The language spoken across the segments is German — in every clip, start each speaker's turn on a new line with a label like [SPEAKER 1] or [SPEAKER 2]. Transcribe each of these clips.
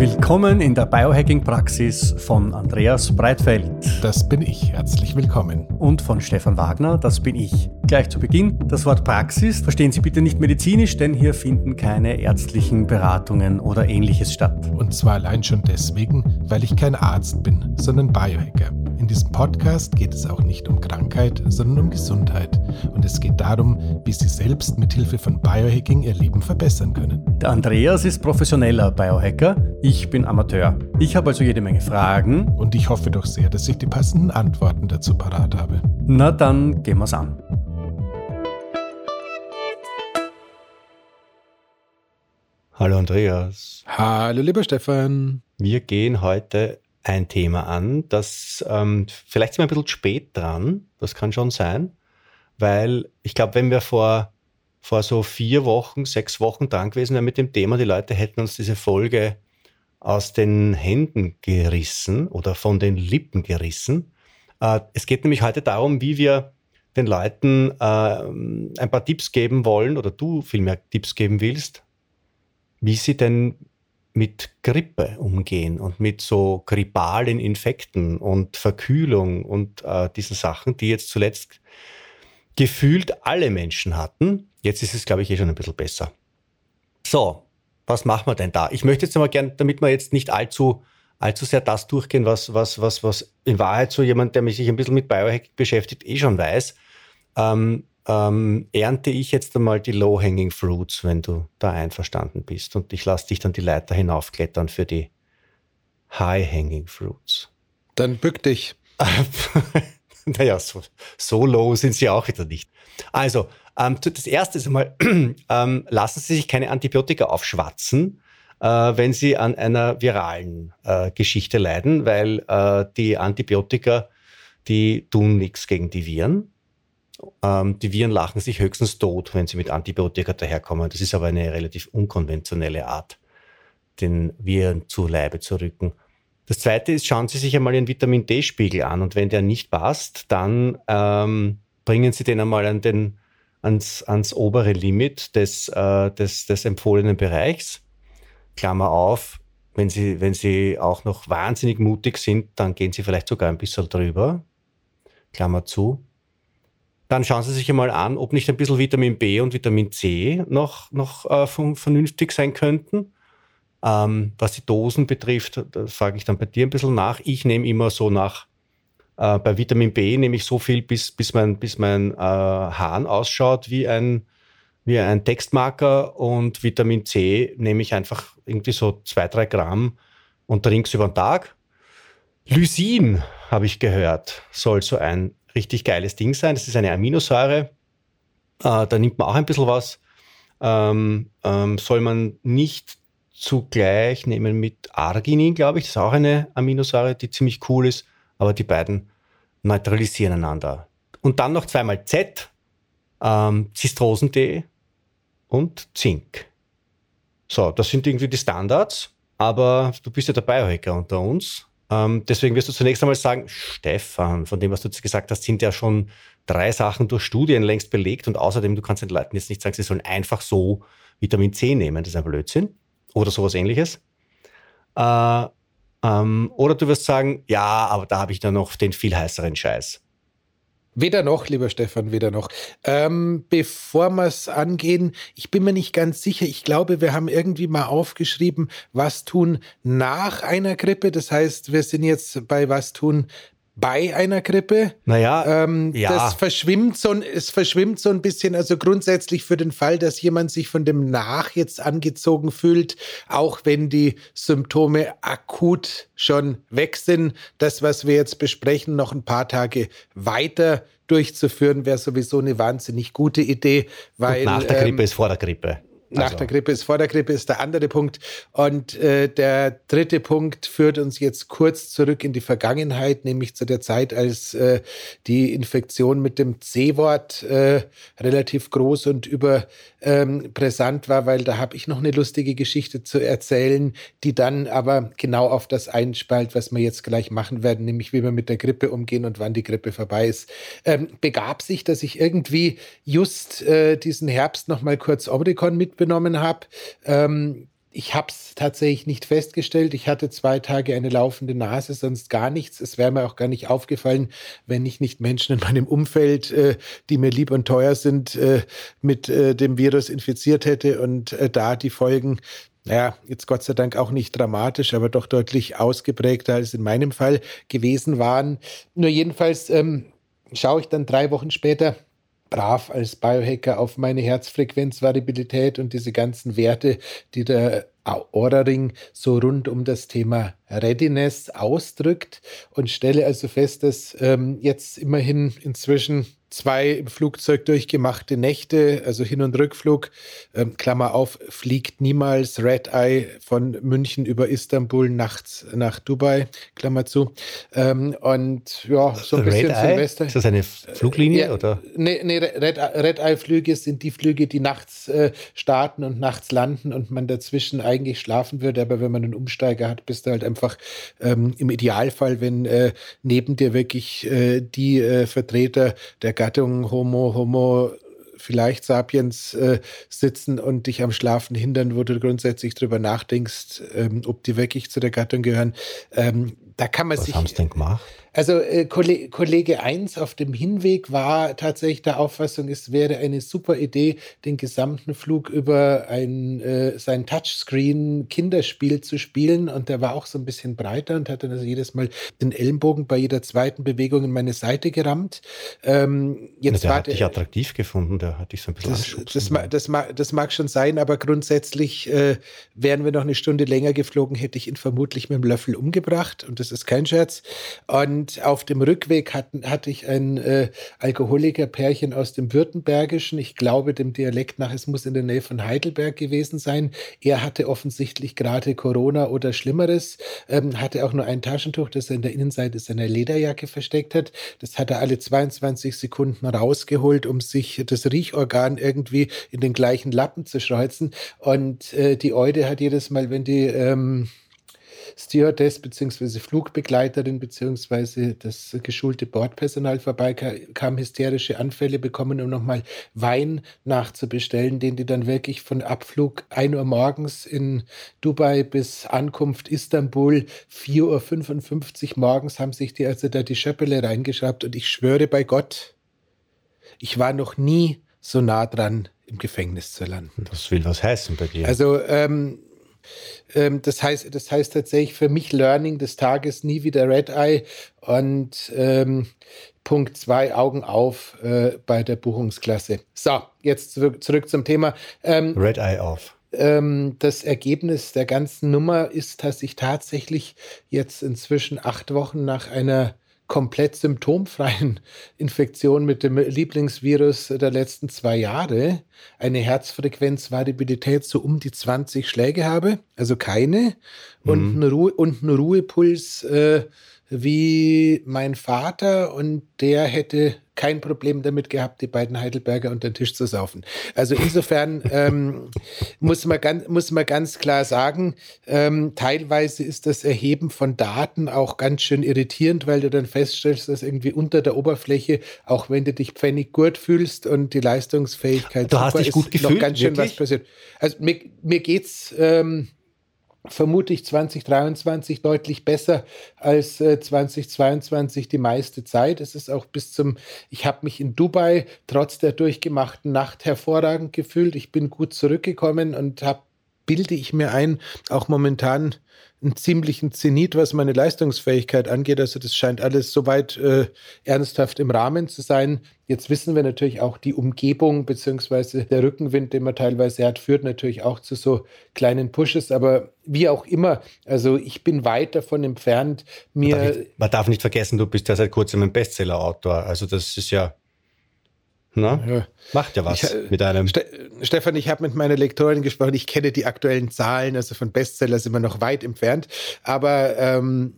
[SPEAKER 1] Willkommen in der Biohacking-Praxis von Andreas Breitfeld.
[SPEAKER 2] Das bin ich. Herzlich willkommen.
[SPEAKER 1] Und von Stefan Wagner. Das bin ich. Gleich zu Beginn das Wort Praxis. Verstehen Sie bitte nicht medizinisch, denn hier finden keine ärztlichen Beratungen oder ähnliches statt.
[SPEAKER 2] Und zwar allein schon deswegen, weil ich kein Arzt bin, sondern Biohacker. In diesem Podcast geht es auch nicht um Krankheit, sondern um Gesundheit. Und es geht darum, wie Sie selbst mit Hilfe von Biohacking Ihr Leben verbessern können.
[SPEAKER 1] Der Andreas ist professioneller Biohacker, ich bin Amateur. Ich habe also jede Menge Fragen.
[SPEAKER 2] Und ich hoffe doch sehr, dass ich die passenden Antworten dazu parat habe.
[SPEAKER 1] Na dann gehen wir's an. Hallo Andreas.
[SPEAKER 2] Hallo lieber Stefan.
[SPEAKER 1] Wir gehen heute ein Thema an, das ähm, vielleicht sind wir ein bisschen spät dran, das kann schon sein, weil ich glaube, wenn wir vor, vor so vier Wochen, sechs Wochen dran gewesen wären mit dem Thema, die Leute hätten uns diese Folge aus den Händen gerissen oder von den Lippen gerissen. Äh, es geht nämlich heute darum, wie wir den Leuten äh, ein paar Tipps geben wollen oder du vielmehr Tipps geben willst, wie sie denn mit Grippe umgehen und mit so grippalen Infekten und Verkühlung und äh, diesen Sachen, die jetzt zuletzt gefühlt alle Menschen hatten. Jetzt ist es, glaube ich, eh schon ein bisschen besser. So, was machen wir denn da? Ich möchte jetzt mal gerne, damit wir jetzt nicht allzu, allzu sehr das durchgehen, was, was, was, was in Wahrheit so jemand, der sich ein bisschen mit Biohack beschäftigt, eh schon weiß. Ähm, ähm, ernte ich jetzt einmal die Low-Hanging Fruits, wenn du da einverstanden bist. Und ich lasse dich dann die Leiter hinaufklettern für die High-Hanging Fruits.
[SPEAKER 2] Dann bück dich.
[SPEAKER 1] naja, so, so low sind sie auch wieder nicht. Also, ähm, das erste ist einmal, ähm, lassen Sie sich keine Antibiotika aufschwatzen, äh, wenn Sie an einer viralen äh, Geschichte leiden, weil äh, die Antibiotika, die tun nichts gegen die Viren. Ähm, die Viren lachen sich höchstens tot, wenn sie mit Antibiotika daherkommen. Das ist aber eine relativ unkonventionelle Art, den Viren zu Leibe zu rücken. Das zweite ist, schauen Sie sich einmal Ihren Vitamin D-Spiegel an und wenn der nicht passt, dann ähm, bringen Sie den einmal an den, ans, ans obere Limit des, äh, des, des empfohlenen Bereichs. Klammer auf, wenn Sie, wenn Sie auch noch wahnsinnig mutig sind, dann gehen Sie vielleicht sogar ein bisschen drüber. Klammer zu dann schauen Sie sich einmal an, ob nicht ein bisschen Vitamin B und Vitamin C noch, noch äh, vernünftig sein könnten. Ähm, was die Dosen betrifft, da frage ich dann bei dir ein bisschen nach. Ich nehme immer so nach, äh, bei Vitamin B nehme ich so viel, bis, bis mein, bis mein äh, Hahn ausschaut wie ein, wie ein Textmarker und Vitamin C nehme ich einfach irgendwie so zwei, drei Gramm und trink's über den Tag. Lysin, habe ich gehört, soll so ein richtig geiles Ding sein. Das ist eine Aminosäure. Äh, da nimmt man auch ein bisschen was. Ähm, ähm, soll man nicht zugleich nehmen mit Arginin, glaube ich. Das ist auch eine Aminosäure, die ziemlich cool ist. Aber die beiden neutralisieren einander. Und dann noch zweimal Z, ähm, Zistrosen-D und Zink. So, das sind irgendwie die Standards. Aber du bist ja der Biohacker unter uns. Ähm, deswegen wirst du zunächst einmal sagen, Stefan, von dem, was du jetzt gesagt hast, sind ja schon drei Sachen durch Studien längst belegt und außerdem, du kannst den Leuten jetzt nicht sagen, sie sollen einfach so Vitamin C nehmen, das ist ein Blödsinn oder sowas ähnliches. Äh, ähm, oder du wirst sagen, ja, aber da habe ich dann noch den viel heißeren Scheiß.
[SPEAKER 2] Weder noch, lieber Stefan, weder noch. Ähm, bevor wir es angehen, ich bin mir nicht ganz sicher. Ich glaube, wir haben irgendwie mal aufgeschrieben, was tun nach einer Grippe. Das heißt, wir sind jetzt bei was tun bei einer Grippe.
[SPEAKER 1] Naja,
[SPEAKER 2] ähm, ja. das verschwimmt so, es verschwimmt so ein bisschen. Also grundsätzlich für den Fall, dass jemand sich von dem Nach jetzt angezogen fühlt, auch wenn die Symptome akut schon weg sind, das, was wir jetzt besprechen, noch ein paar Tage weiter durchzuführen, wäre sowieso eine wahnsinnig gute Idee, weil
[SPEAKER 1] Und nach der Grippe ähm, ist vor der Grippe.
[SPEAKER 2] Nach also. der Grippe ist vor der Grippe ist der andere Punkt. Und äh, der dritte Punkt führt uns jetzt kurz zurück in die Vergangenheit, nämlich zu der Zeit, als äh, die Infektion mit dem C-Wort äh, relativ groß und überbrisant ähm, war, weil da habe ich noch eine lustige Geschichte zu erzählen, die dann aber genau auf das einspalt, was wir jetzt gleich machen werden, nämlich wie wir mit der Grippe umgehen und wann die Grippe vorbei ist. Ähm, begab sich, dass ich irgendwie just äh, diesen Herbst noch mal kurz Omikron mit mitbenommen habe. Ähm, ich habe es tatsächlich nicht festgestellt. Ich hatte zwei Tage eine laufende Nase, sonst gar nichts. Es wäre mir auch gar nicht aufgefallen, wenn ich nicht Menschen in meinem Umfeld, äh, die mir lieb und teuer sind, äh, mit äh, dem Virus infiziert hätte und äh, da die Folgen naja, jetzt Gott sei Dank auch nicht dramatisch, aber doch deutlich ausgeprägter als in meinem Fall gewesen waren. Nur jedenfalls ähm, schaue ich dann drei Wochen später brav als Biohacker auf meine Herzfrequenzvariabilität und diese ganzen Werte, die der Aura-Ring so rund um das Thema Readiness ausdrückt. Und stelle also fest, dass ähm, jetzt immerhin inzwischen zwei im Flugzeug durchgemachte Nächte, also Hin- und Rückflug, ähm, Klammer auf, fliegt niemals Red Eye von München über Istanbul nachts nach Dubai, Klammer zu. Ähm, und ja, so ein bisschen
[SPEAKER 1] Red Silvester. Eye? Ist das eine Fluglinie? Ja, oder?
[SPEAKER 2] Nee, nee Red, Red Eye-Flüge sind die Flüge, die nachts äh, starten und nachts landen und man dazwischen eigentlich schlafen würde, aber wenn man einen Umsteiger hat, bist du halt einfach ähm, im Idealfall, wenn äh, neben dir wirklich äh, die äh, Vertreter der Gattung Homo, Homo vielleicht Sapiens äh, sitzen und dich am Schlafen hindern, wo du grundsätzlich drüber nachdenkst, ähm, ob die wirklich zu der Gattung gehören. Ähm, da kann man
[SPEAKER 1] Was
[SPEAKER 2] sich.
[SPEAKER 1] Was haben sie denn gemacht?
[SPEAKER 2] Also äh, Kollege 1 auf dem Hinweg war tatsächlich der Auffassung, es wäre eine super Idee, den gesamten Flug über ein, äh, sein Touchscreen-Kinderspiel zu spielen. Und der war auch so ein bisschen breiter und hat dann also jedes Mal den Ellenbogen bei jeder zweiten Bewegung in meine Seite gerammt.
[SPEAKER 1] Ähm, jetzt ja, der hat dich attraktiv gefunden, der hat dich so ein bisschen
[SPEAKER 2] das, das, ma, das, ma, das, mag schon sein, aber grundsätzlich äh, wären wir noch eine Stunde länger geflogen, hätte ich ihn vermutlich mit dem Löffel umgebracht. Und das ist kein Scherz. Und und auf dem Rückweg hatten, hatte ich ein äh, Alkoholikerpärchen aus dem Württembergischen, ich glaube dem Dialekt nach, es muss in der Nähe von Heidelberg gewesen sein. Er hatte offensichtlich gerade Corona oder Schlimmeres, ähm, hatte auch nur ein Taschentuch, das er in der Innenseite seiner Lederjacke versteckt hat. Das hat er alle 22 Sekunden rausgeholt, um sich das Riechorgan irgendwie in den gleichen Lappen zu schreuzen. Und äh, die Eude hat jedes Mal, wenn die ähm, Stewardess bzw. Flugbegleiterin bzw. das geschulte Bordpersonal vorbeikam, hysterische Anfälle bekommen, um nochmal Wein nachzubestellen, den die dann wirklich von Abflug 1 Uhr morgens in Dubai bis Ankunft Istanbul 4.55 Uhr morgens haben sich die also da die Schöppele reingeschraubt und ich schwöre bei Gott, ich war noch nie so nah dran, im Gefängnis zu landen.
[SPEAKER 1] Das will was heißen bei dir.
[SPEAKER 2] Also ähm, ähm, das, heißt, das heißt tatsächlich für mich Learning des Tages nie wieder Red Eye und ähm, Punkt zwei Augen auf äh, bei der Buchungsklasse. So, jetzt zurück, zurück zum Thema.
[SPEAKER 1] Ähm, Red Eye auf.
[SPEAKER 2] Ähm, das Ergebnis der ganzen Nummer ist, dass ich tatsächlich jetzt inzwischen acht Wochen nach einer komplett symptomfreien Infektion mit dem Lieblingsvirus der letzten zwei Jahre. Eine Herzfrequenzvariabilität so um die 20 Schläge habe, also keine, mhm. und, einen Ruhe, und einen Ruhepuls äh, wie mein Vater. Und der hätte kein Problem damit gehabt, die beiden Heidelberger unter den Tisch zu saufen. Also insofern ähm, muss, man ganz, muss man ganz klar sagen, ähm, teilweise ist das Erheben von Daten auch ganz schön irritierend, weil du dann feststellst, dass irgendwie unter der Oberfläche, auch wenn du dich pfennig gut fühlst und die Leistungsfähigkeit
[SPEAKER 1] du hast dich gut gefühlt,
[SPEAKER 2] noch ganz schön wirklich? was passiert. Also mir, mir geht's ähm, vermute ich 2023 deutlich besser als äh, 2022 die meiste Zeit. Es ist auch bis zum, ich habe mich in Dubai trotz der durchgemachten Nacht hervorragend gefühlt. Ich bin gut zurückgekommen und habe, bilde ich mir ein, auch momentan einen ziemlichen Zenit, was meine Leistungsfähigkeit angeht. Also das scheint alles soweit äh, ernsthaft im Rahmen zu sein. Jetzt wissen wir natürlich auch, die Umgebung beziehungsweise der Rückenwind, den man teilweise hat, führt natürlich auch zu so kleinen Pushes. Aber wie auch immer, also ich bin weit davon entfernt, mir.
[SPEAKER 1] Man darf nicht, man darf nicht vergessen, du bist ja seit kurzem ein Bestseller-Autor. Also das ist ja? Ja. Macht ja was ich, mit einem. Ste
[SPEAKER 2] Stefan, ich habe mit meiner Lektorin gesprochen. Ich kenne die aktuellen Zahlen, also von Bestseller sind wir noch weit entfernt. Aber ähm,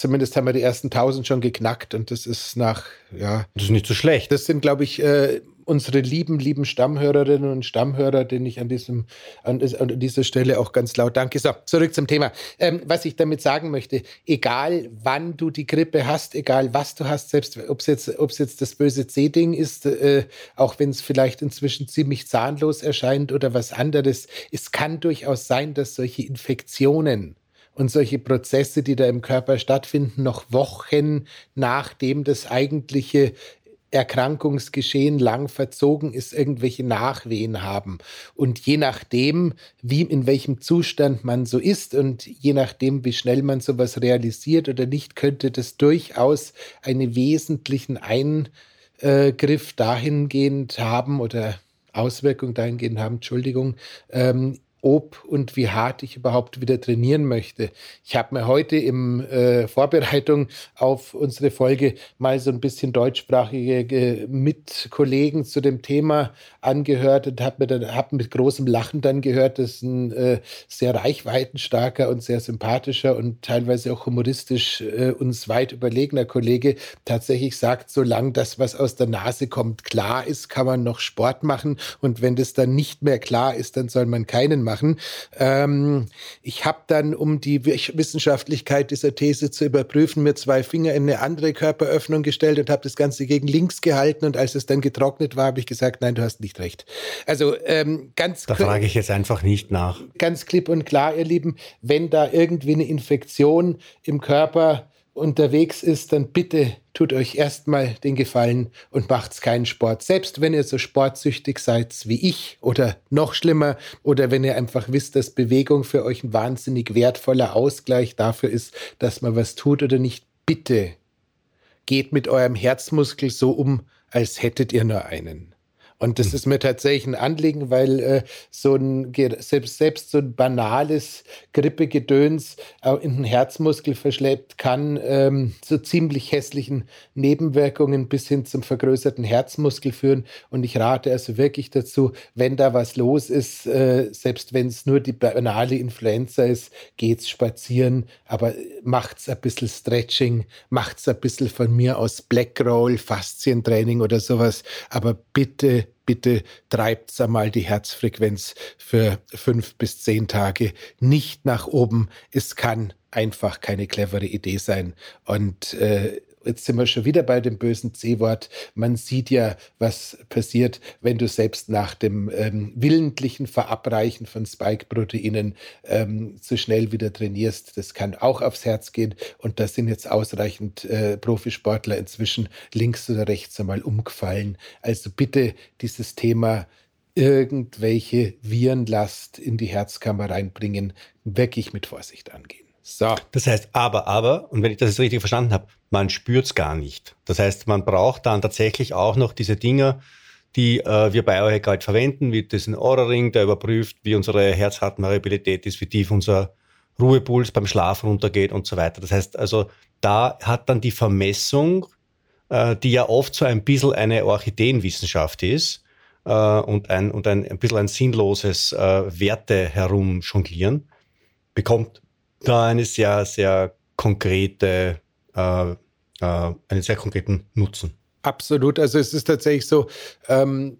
[SPEAKER 2] zumindest haben wir die ersten 1000 schon geknackt und das ist nach, ja.
[SPEAKER 1] Das ist nicht so schlecht.
[SPEAKER 2] Das sind, glaube ich, äh, unsere lieben, lieben Stammhörerinnen und Stammhörer, denen ich an, diesem, an, an dieser Stelle auch ganz laut danke. So, zurück zum Thema. Ähm, was ich damit sagen möchte, egal wann du die Grippe hast, egal was du hast, selbst ob es jetzt, jetzt das böse C-Ding ist, äh, auch wenn es vielleicht inzwischen ziemlich zahnlos erscheint oder was anderes, es kann durchaus sein, dass solche Infektionen und solche Prozesse, die da im Körper stattfinden, noch Wochen nachdem das eigentliche Erkrankungsgeschehen lang verzogen ist, irgendwelche Nachwehen haben. Und je nachdem, wie, in welchem Zustand man so ist und je nachdem, wie schnell man sowas realisiert oder nicht, könnte das durchaus einen wesentlichen Eingriff dahingehend haben oder Auswirkung dahingehend haben, Entschuldigung, ähm, ob und wie hart ich überhaupt wieder trainieren möchte. Ich habe mir heute in äh, Vorbereitung auf unsere Folge mal so ein bisschen deutschsprachige äh, Mitkollegen zu dem Thema angehört und habe hab mit großem Lachen dann gehört, dass ein äh, sehr reichweitenstarker und sehr sympathischer und teilweise auch humoristisch äh, uns weit überlegener Kollege tatsächlich sagt, solange das, was aus der Nase kommt, klar ist, kann man noch Sport machen und wenn das dann nicht mehr klar ist, dann soll man keinen machen machen. Ähm, ich habe dann, um die Wissenschaftlichkeit dieser These zu überprüfen, mir zwei Finger in eine andere Körperöffnung gestellt und habe das Ganze gegen links gehalten. Und als es dann getrocknet war, habe ich gesagt, nein, du hast nicht recht. Also ähm, ganz
[SPEAKER 1] Da frage ich jetzt einfach nicht nach.
[SPEAKER 2] Ganz klipp und klar, ihr Lieben, wenn da irgendwie eine Infektion im Körper unterwegs ist, dann bitte tut euch erstmal den Gefallen und macht's keinen Sport. Selbst wenn ihr so sportsüchtig seid wie ich oder noch schlimmer oder wenn ihr einfach wisst, dass Bewegung für euch ein wahnsinnig wertvoller Ausgleich dafür ist, dass man was tut oder nicht, bitte geht mit eurem Herzmuskel so um, als hättet ihr nur einen. Und das hm. ist mir tatsächlich ein Anliegen, weil äh, so ein selbst, selbst so ein banales Grippegedöns äh, in den Herzmuskel verschleppt kann ähm, zu ziemlich hässlichen Nebenwirkungen bis hin zum vergrößerten Herzmuskel führen. Und ich rate also wirklich dazu, wenn da was los ist, äh, selbst wenn es nur die banale Influenza ist, geht's spazieren, aber macht's ein bisschen Stretching, macht's ein bisschen von mir aus Blackroll, Faszientraining oder sowas. Aber bitte bitte treibt einmal die Herzfrequenz für fünf bis zehn Tage nicht nach oben. Es kann einfach keine clevere Idee sein. Und äh, jetzt sind wir schon wieder bei dem bösen C-Wort. Man sieht ja, was passiert, wenn du selbst nach dem ähm, willentlichen Verabreichen von Spike-Proteinen ähm, zu schnell wieder trainierst. Das kann auch aufs Herz gehen. Und da sind jetzt ausreichend äh, Profisportler inzwischen links oder rechts einmal umgefallen. Also bitte dieses Thema irgendwelche Virenlast in die Herzkammer reinbringen, wirklich mit Vorsicht angehen.
[SPEAKER 1] So. Das heißt, aber, aber, und wenn ich das jetzt richtig verstanden habe, man spürt es gar nicht. Das heißt, man braucht dann tatsächlich auch noch diese Dinger, die äh, wir bei euch gerade verwenden, wie diesen Aura-Ring, der überprüft, wie unsere Herzratenvariabilität ist, wie tief unser Ruhepuls beim Schlaf runtergeht und so weiter. Das heißt also, da hat dann die Vermessung, äh, die ja oft so ein bisschen eine Orchideenwissenschaft ist äh, und, ein, und ein, ein bisschen ein sinnloses äh, Werte herumjonglieren, bekommt da eine sehr, sehr konkrete, äh, äh, einen sehr konkreten Nutzen.
[SPEAKER 2] Absolut. Also es ist tatsächlich so, ähm,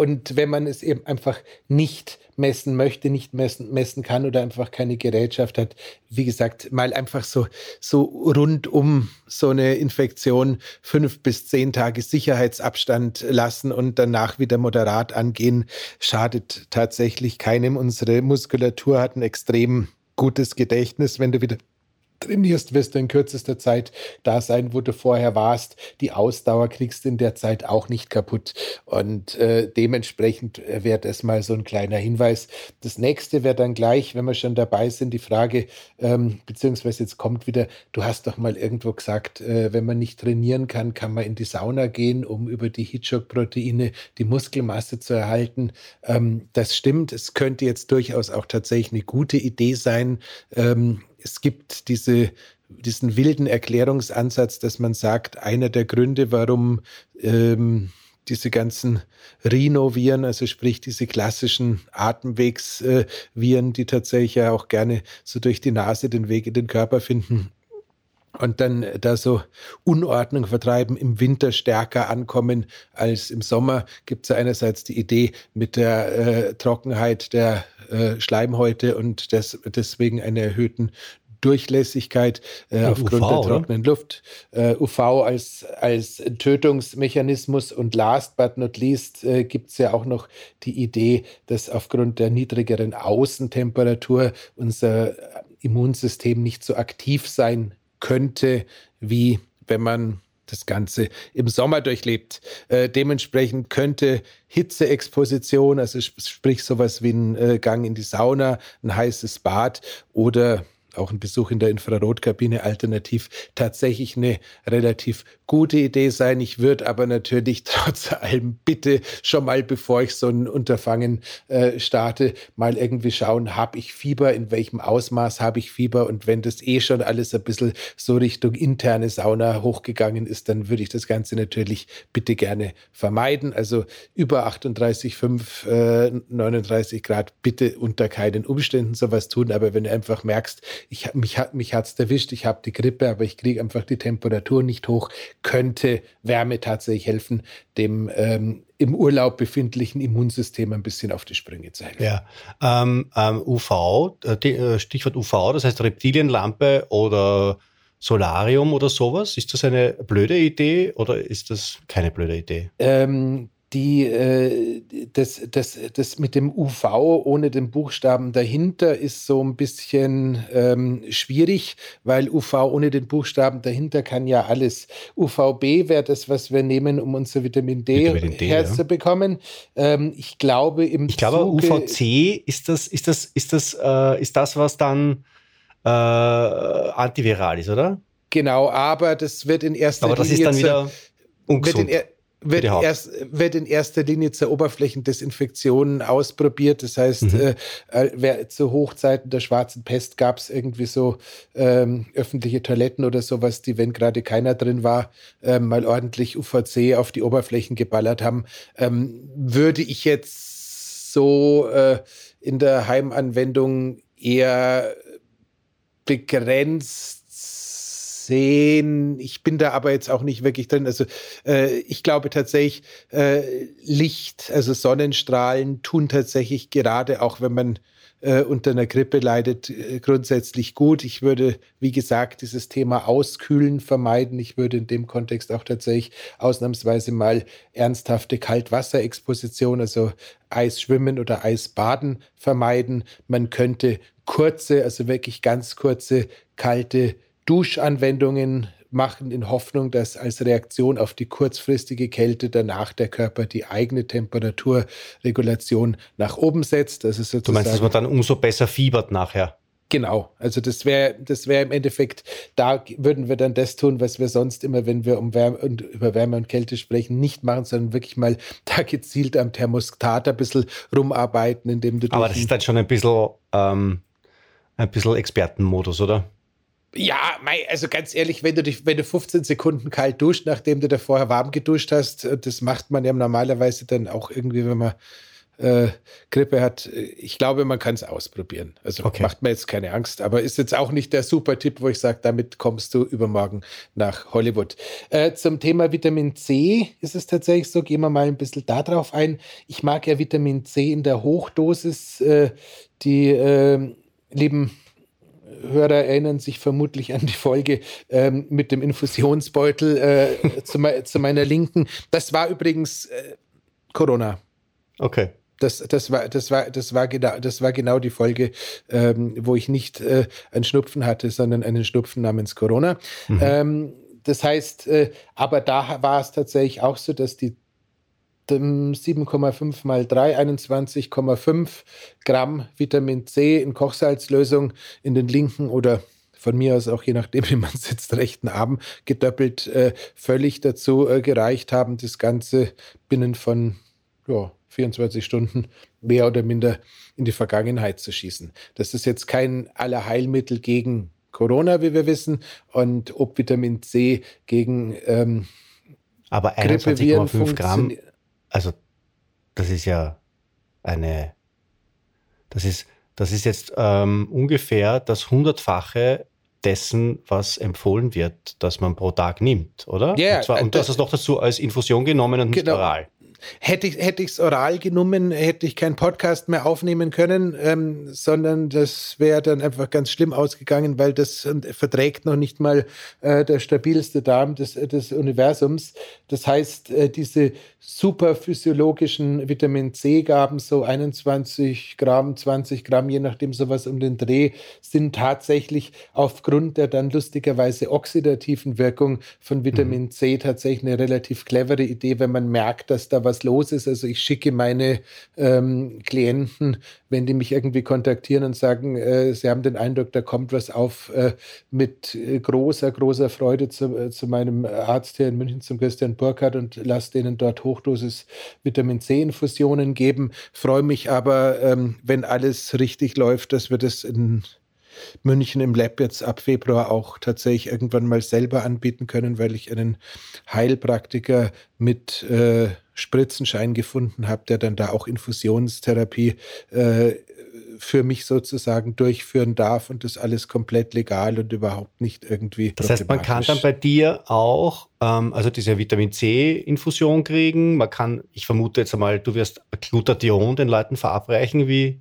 [SPEAKER 2] und wenn man es eben einfach nicht messen möchte, nicht messen, messen kann oder einfach keine Gerätschaft hat, wie gesagt, mal einfach so, so rund um so eine Infektion fünf bis zehn Tage Sicherheitsabstand lassen und danach wieder moderat angehen, schadet tatsächlich keinem. Unsere Muskulatur hat ein extrem gutes Gedächtnis, wenn du wieder trainierst, wirst du in kürzester Zeit da sein, wo du vorher warst. Die Ausdauer kriegst in der Zeit auch nicht kaputt. Und äh, dementsprechend äh, wäre das mal so ein kleiner Hinweis. Das nächste wäre dann gleich, wenn wir schon dabei sind, die Frage, ähm, beziehungsweise jetzt kommt wieder, du hast doch mal irgendwo gesagt, äh, wenn man nicht trainieren kann, kann man in die Sauna gehen, um über die Hitchcock-Proteine die Muskelmasse zu erhalten. Ähm, das stimmt. Es könnte jetzt durchaus auch tatsächlich eine gute Idee sein, ähm, es gibt diese, diesen wilden Erklärungsansatz, dass man sagt, einer der Gründe, warum ähm, diese ganzen Rhinoviren, also sprich diese klassischen Atemwegsviren, die tatsächlich ja auch gerne so durch die Nase den Weg in den Körper finden, und dann da so Unordnung vertreiben, im Winter stärker ankommen als im Sommer, gibt es ja einerseits die Idee mit der äh, Trockenheit der äh, Schleimhäute und des, deswegen einer erhöhten Durchlässigkeit äh, aufgrund UV, der trockenen oder? Luft. Äh, UV als, als Tötungsmechanismus und last but not least äh, gibt es ja auch noch die Idee, dass aufgrund der niedrigeren Außentemperatur unser Immunsystem nicht so aktiv sein könnte, wie wenn man das Ganze im Sommer durchlebt. Äh, dementsprechend könnte Hitzeexposition, also sprich sowas wie ein äh, Gang in die Sauna, ein heißes Bad oder auch ein Besuch in der Infrarotkabine alternativ tatsächlich eine relativ gute Idee sein. Ich würde aber natürlich trotz allem bitte schon mal, bevor ich so ein Unterfangen äh, starte, mal irgendwie schauen, habe ich Fieber, in welchem Ausmaß habe ich Fieber und wenn das eh schon alles ein bisschen so Richtung interne Sauna hochgegangen ist, dann würde ich das Ganze natürlich bitte gerne vermeiden. Also über 38,5, äh, 39 Grad bitte unter keinen Umständen sowas tun. Aber wenn du einfach merkst, ich, mich, mich hat es erwischt, ich habe die Grippe, aber ich kriege einfach die Temperatur nicht hoch, könnte Wärme tatsächlich helfen, dem ähm, im Urlaub befindlichen Immunsystem ein bisschen auf die Sprünge zu helfen.
[SPEAKER 1] Ja, ähm, ähm, UV, äh, äh, Stichwort UV, das heißt Reptilienlampe oder Solarium oder sowas. Ist das eine blöde Idee oder ist das keine blöde Idee?
[SPEAKER 2] Ähm, die, äh, das, das, das mit dem UV ohne den Buchstaben dahinter ist so ein bisschen ähm, schwierig, weil UV ohne den Buchstaben dahinter kann ja alles. UVB wäre das, was wir nehmen, um unser Vitamin D, Vitamin D herzubekommen. Ja. Ähm, ich glaube im
[SPEAKER 1] Ich glaube, UVC ist das, ist das, ist das, äh, ist das, was dann äh, antiviral ist, oder?
[SPEAKER 2] Genau, aber das wird in erster
[SPEAKER 1] Linie. Aber das ist dann wieder
[SPEAKER 2] ungesund wird, erst, wird in erster Linie zur Oberflächendesinfektion ausprobiert. Das heißt, mhm. äh, äh zu Hochzeiten der schwarzen Pest gab es irgendwie so ähm, öffentliche Toiletten oder sowas, die, wenn gerade keiner drin war, äh, mal ordentlich UVC auf die Oberflächen geballert haben. Ähm, würde ich jetzt so äh, in der Heimanwendung eher begrenzt sehen. Ich bin da aber jetzt auch nicht wirklich drin. Also äh, ich glaube tatsächlich, äh, Licht, also Sonnenstrahlen tun tatsächlich gerade auch, wenn man äh, unter einer Grippe leidet, äh, grundsätzlich gut. Ich würde, wie gesagt, dieses Thema Auskühlen vermeiden. Ich würde in dem Kontext auch tatsächlich ausnahmsweise mal ernsthafte Kaltwasserexposition, also Eisschwimmen oder Eisbaden vermeiden. Man könnte kurze, also wirklich ganz kurze kalte Duschanwendungen machen in Hoffnung, dass als Reaktion auf die kurzfristige Kälte danach der Körper die eigene Temperaturregulation nach oben setzt.
[SPEAKER 1] Also sozusagen, du meinst, dass man dann umso besser fiebert nachher?
[SPEAKER 2] Genau, also das wäre das wäre im Endeffekt, da würden wir dann das tun, was wir sonst immer, wenn wir um Wärme und über Wärme und Kälte sprechen, nicht machen, sondern wirklich mal da gezielt am Thermostat ein bisschen rumarbeiten, indem du.
[SPEAKER 1] Aber das ist dann schon ein bisschen, ähm, ein bisschen Expertenmodus, oder?
[SPEAKER 2] Ja, also ganz ehrlich, wenn du dich, wenn du 15 Sekunden kalt duscht, nachdem du da vorher warm geduscht hast, äh, das macht man ja normalerweise dann auch irgendwie, wenn man äh, Grippe hat. Ich glaube, man kann es ausprobieren. Also okay. macht mir jetzt keine Angst, aber ist jetzt auch nicht der super Tipp, wo ich sage, damit kommst du übermorgen nach Hollywood. Äh, zum Thema Vitamin C ist es tatsächlich so, gehen wir mal ein bisschen darauf ein. Ich mag ja Vitamin C in der Hochdosis. Äh, die äh, lieben Hörer erinnern sich vermutlich an die Folge ähm, mit dem Infusionsbeutel äh, zu, zu, meiner Linken. Das war übrigens äh, Corona.
[SPEAKER 1] Okay.
[SPEAKER 2] Das, das, war, das, war, das, war genau, das war genau die Folge, ähm, wo ich nicht äh, einen Schnupfen hatte, sondern einen Schnupfen namens Corona. Mhm. Ähm, das heißt, äh, aber da war es tatsächlich auch so, dass die 7,5 mal 3, 21,5 Gramm Vitamin C in Kochsalzlösung in den linken oder von mir aus auch je nachdem, wie man sitzt, rechten Arm gedoppelt äh, völlig dazu äh, gereicht haben, das Ganze binnen von ja, 24 Stunden mehr oder minder in die Vergangenheit zu schießen. Das ist jetzt kein Allerheilmittel gegen Corona, wie wir wissen, und ob Vitamin C gegen ähm,
[SPEAKER 1] aber 21,5 Gramm also das ist ja eine, das ist, das ist jetzt ähm, ungefähr das hundertfache dessen, was empfohlen wird, dass man pro Tag nimmt, oder?
[SPEAKER 2] Ja,
[SPEAKER 1] und, zwar, und du hast es noch dazu als Infusion genommen und nicht
[SPEAKER 2] Genau.
[SPEAKER 1] oral.
[SPEAKER 2] Hätte ich hätte ich's oral genommen, hätte ich keinen Podcast mehr aufnehmen können, ähm, sondern das wäre dann einfach ganz schlimm ausgegangen, weil das äh, verträgt noch nicht mal äh, der stabilste Darm des, des Universums. Das heißt, äh, diese super physiologischen Vitamin C-Gaben, so 21 Gramm, 20 Gramm, je nachdem sowas um den Dreh, sind tatsächlich aufgrund der dann lustigerweise oxidativen Wirkung von Vitamin C tatsächlich eine relativ clevere Idee, wenn man merkt, dass da was los ist. Also ich schicke meine ähm, Klienten, wenn die mich irgendwie kontaktieren und sagen, äh, sie haben den Eindruck, da kommt was auf, äh, mit äh, großer, großer Freude zu, äh, zu meinem Arzt hier in München, zum Christian Burkhardt und lasse denen dort Hochdosis Vitamin C-Infusionen geben. Freue mich aber, ähm, wenn alles richtig läuft, dass wir das in München im Lab jetzt ab Februar auch tatsächlich irgendwann mal selber anbieten können, weil ich einen Heilpraktiker mit äh, Spritzenschein gefunden habe, der dann da auch Infusionstherapie äh, für mich sozusagen durchführen darf und das alles komplett legal und überhaupt nicht irgendwie.
[SPEAKER 1] Das heißt, man kann dann bei dir auch, ähm, also diese Vitamin C-Infusion kriegen. Man kann, ich vermute jetzt einmal, du wirst Glutathion den Leuten verabreichen wie,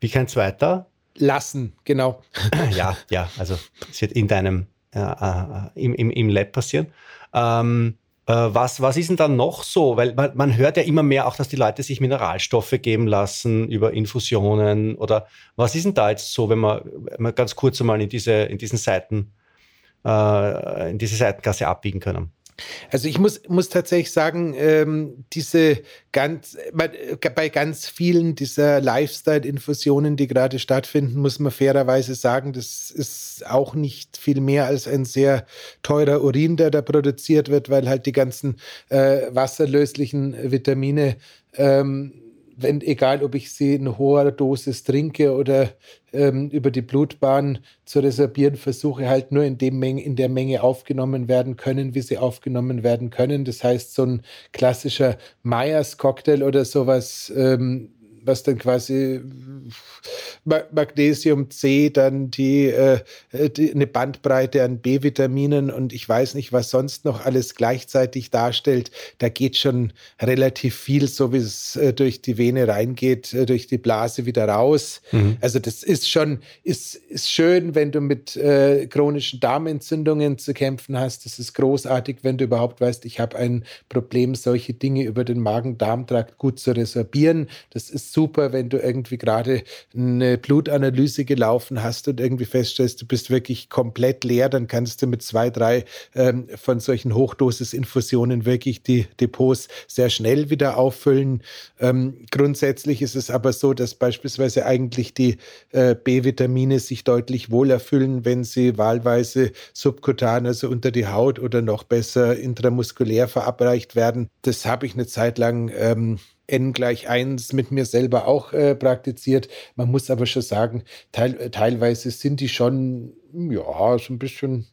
[SPEAKER 1] wie kein zweiter.
[SPEAKER 2] Lassen, genau.
[SPEAKER 1] ja, ja, also es wird in deinem, äh, äh, im, im, im Lab passieren. Ähm, äh, was, was ist denn dann noch so? Weil man, man hört ja immer mehr auch, dass die Leute sich Mineralstoffe geben lassen über Infusionen oder was ist denn da jetzt so, wenn man, wenn man ganz kurz einmal in diese, in diesen Seiten, äh, in diese Seitengasse abbiegen können?
[SPEAKER 2] Also ich muss, muss tatsächlich sagen, ähm, diese ganz, bei ganz vielen dieser Lifestyle-Infusionen, die gerade stattfinden, muss man fairerweise sagen, das ist auch nicht viel mehr als ein sehr teurer Urin, der da produziert wird, weil halt die ganzen äh, wasserlöslichen Vitamine ähm, wenn, egal ob ich sie in hoher Dosis trinke oder ähm, über die Blutbahn zu resorbieren versuche, halt nur in, dem Menge, in der Menge aufgenommen werden können, wie sie aufgenommen werden können. Das heißt, so ein klassischer Meyers-Cocktail oder sowas, ähm, was dann quasi Magnesium C, dann die, äh, die, eine Bandbreite an B-Vitaminen und ich weiß nicht, was sonst noch alles gleichzeitig darstellt. Da geht schon relativ viel, so wie es äh, durch die Vene reingeht, äh, durch die Blase wieder raus. Mhm. Also das ist schon, ist, ist schön, wenn du mit äh, chronischen Darmentzündungen zu kämpfen hast. Das ist großartig, wenn du überhaupt weißt, ich habe ein Problem, solche Dinge über den Magen-Darm-Trakt gut zu resorbieren. Das ist super, wenn du irgendwie gerade eine Blutanalyse gelaufen hast und irgendwie feststellst, du bist wirklich komplett leer, dann kannst du mit zwei, drei ähm, von solchen Hochdosisinfusionen wirklich die Depots sehr schnell wieder auffüllen. Ähm, grundsätzlich ist es aber so, dass beispielsweise eigentlich die äh, B-Vitamine sich deutlich wohler fühlen, wenn sie wahlweise subkutan, also unter die Haut oder noch besser intramuskulär verabreicht werden. Das habe ich eine Zeit lang ähm, n gleich 1 mit mir selber auch äh, praktiziert. Man muss aber schon sagen, teil, teilweise sind die schon, ja, so ein bisschen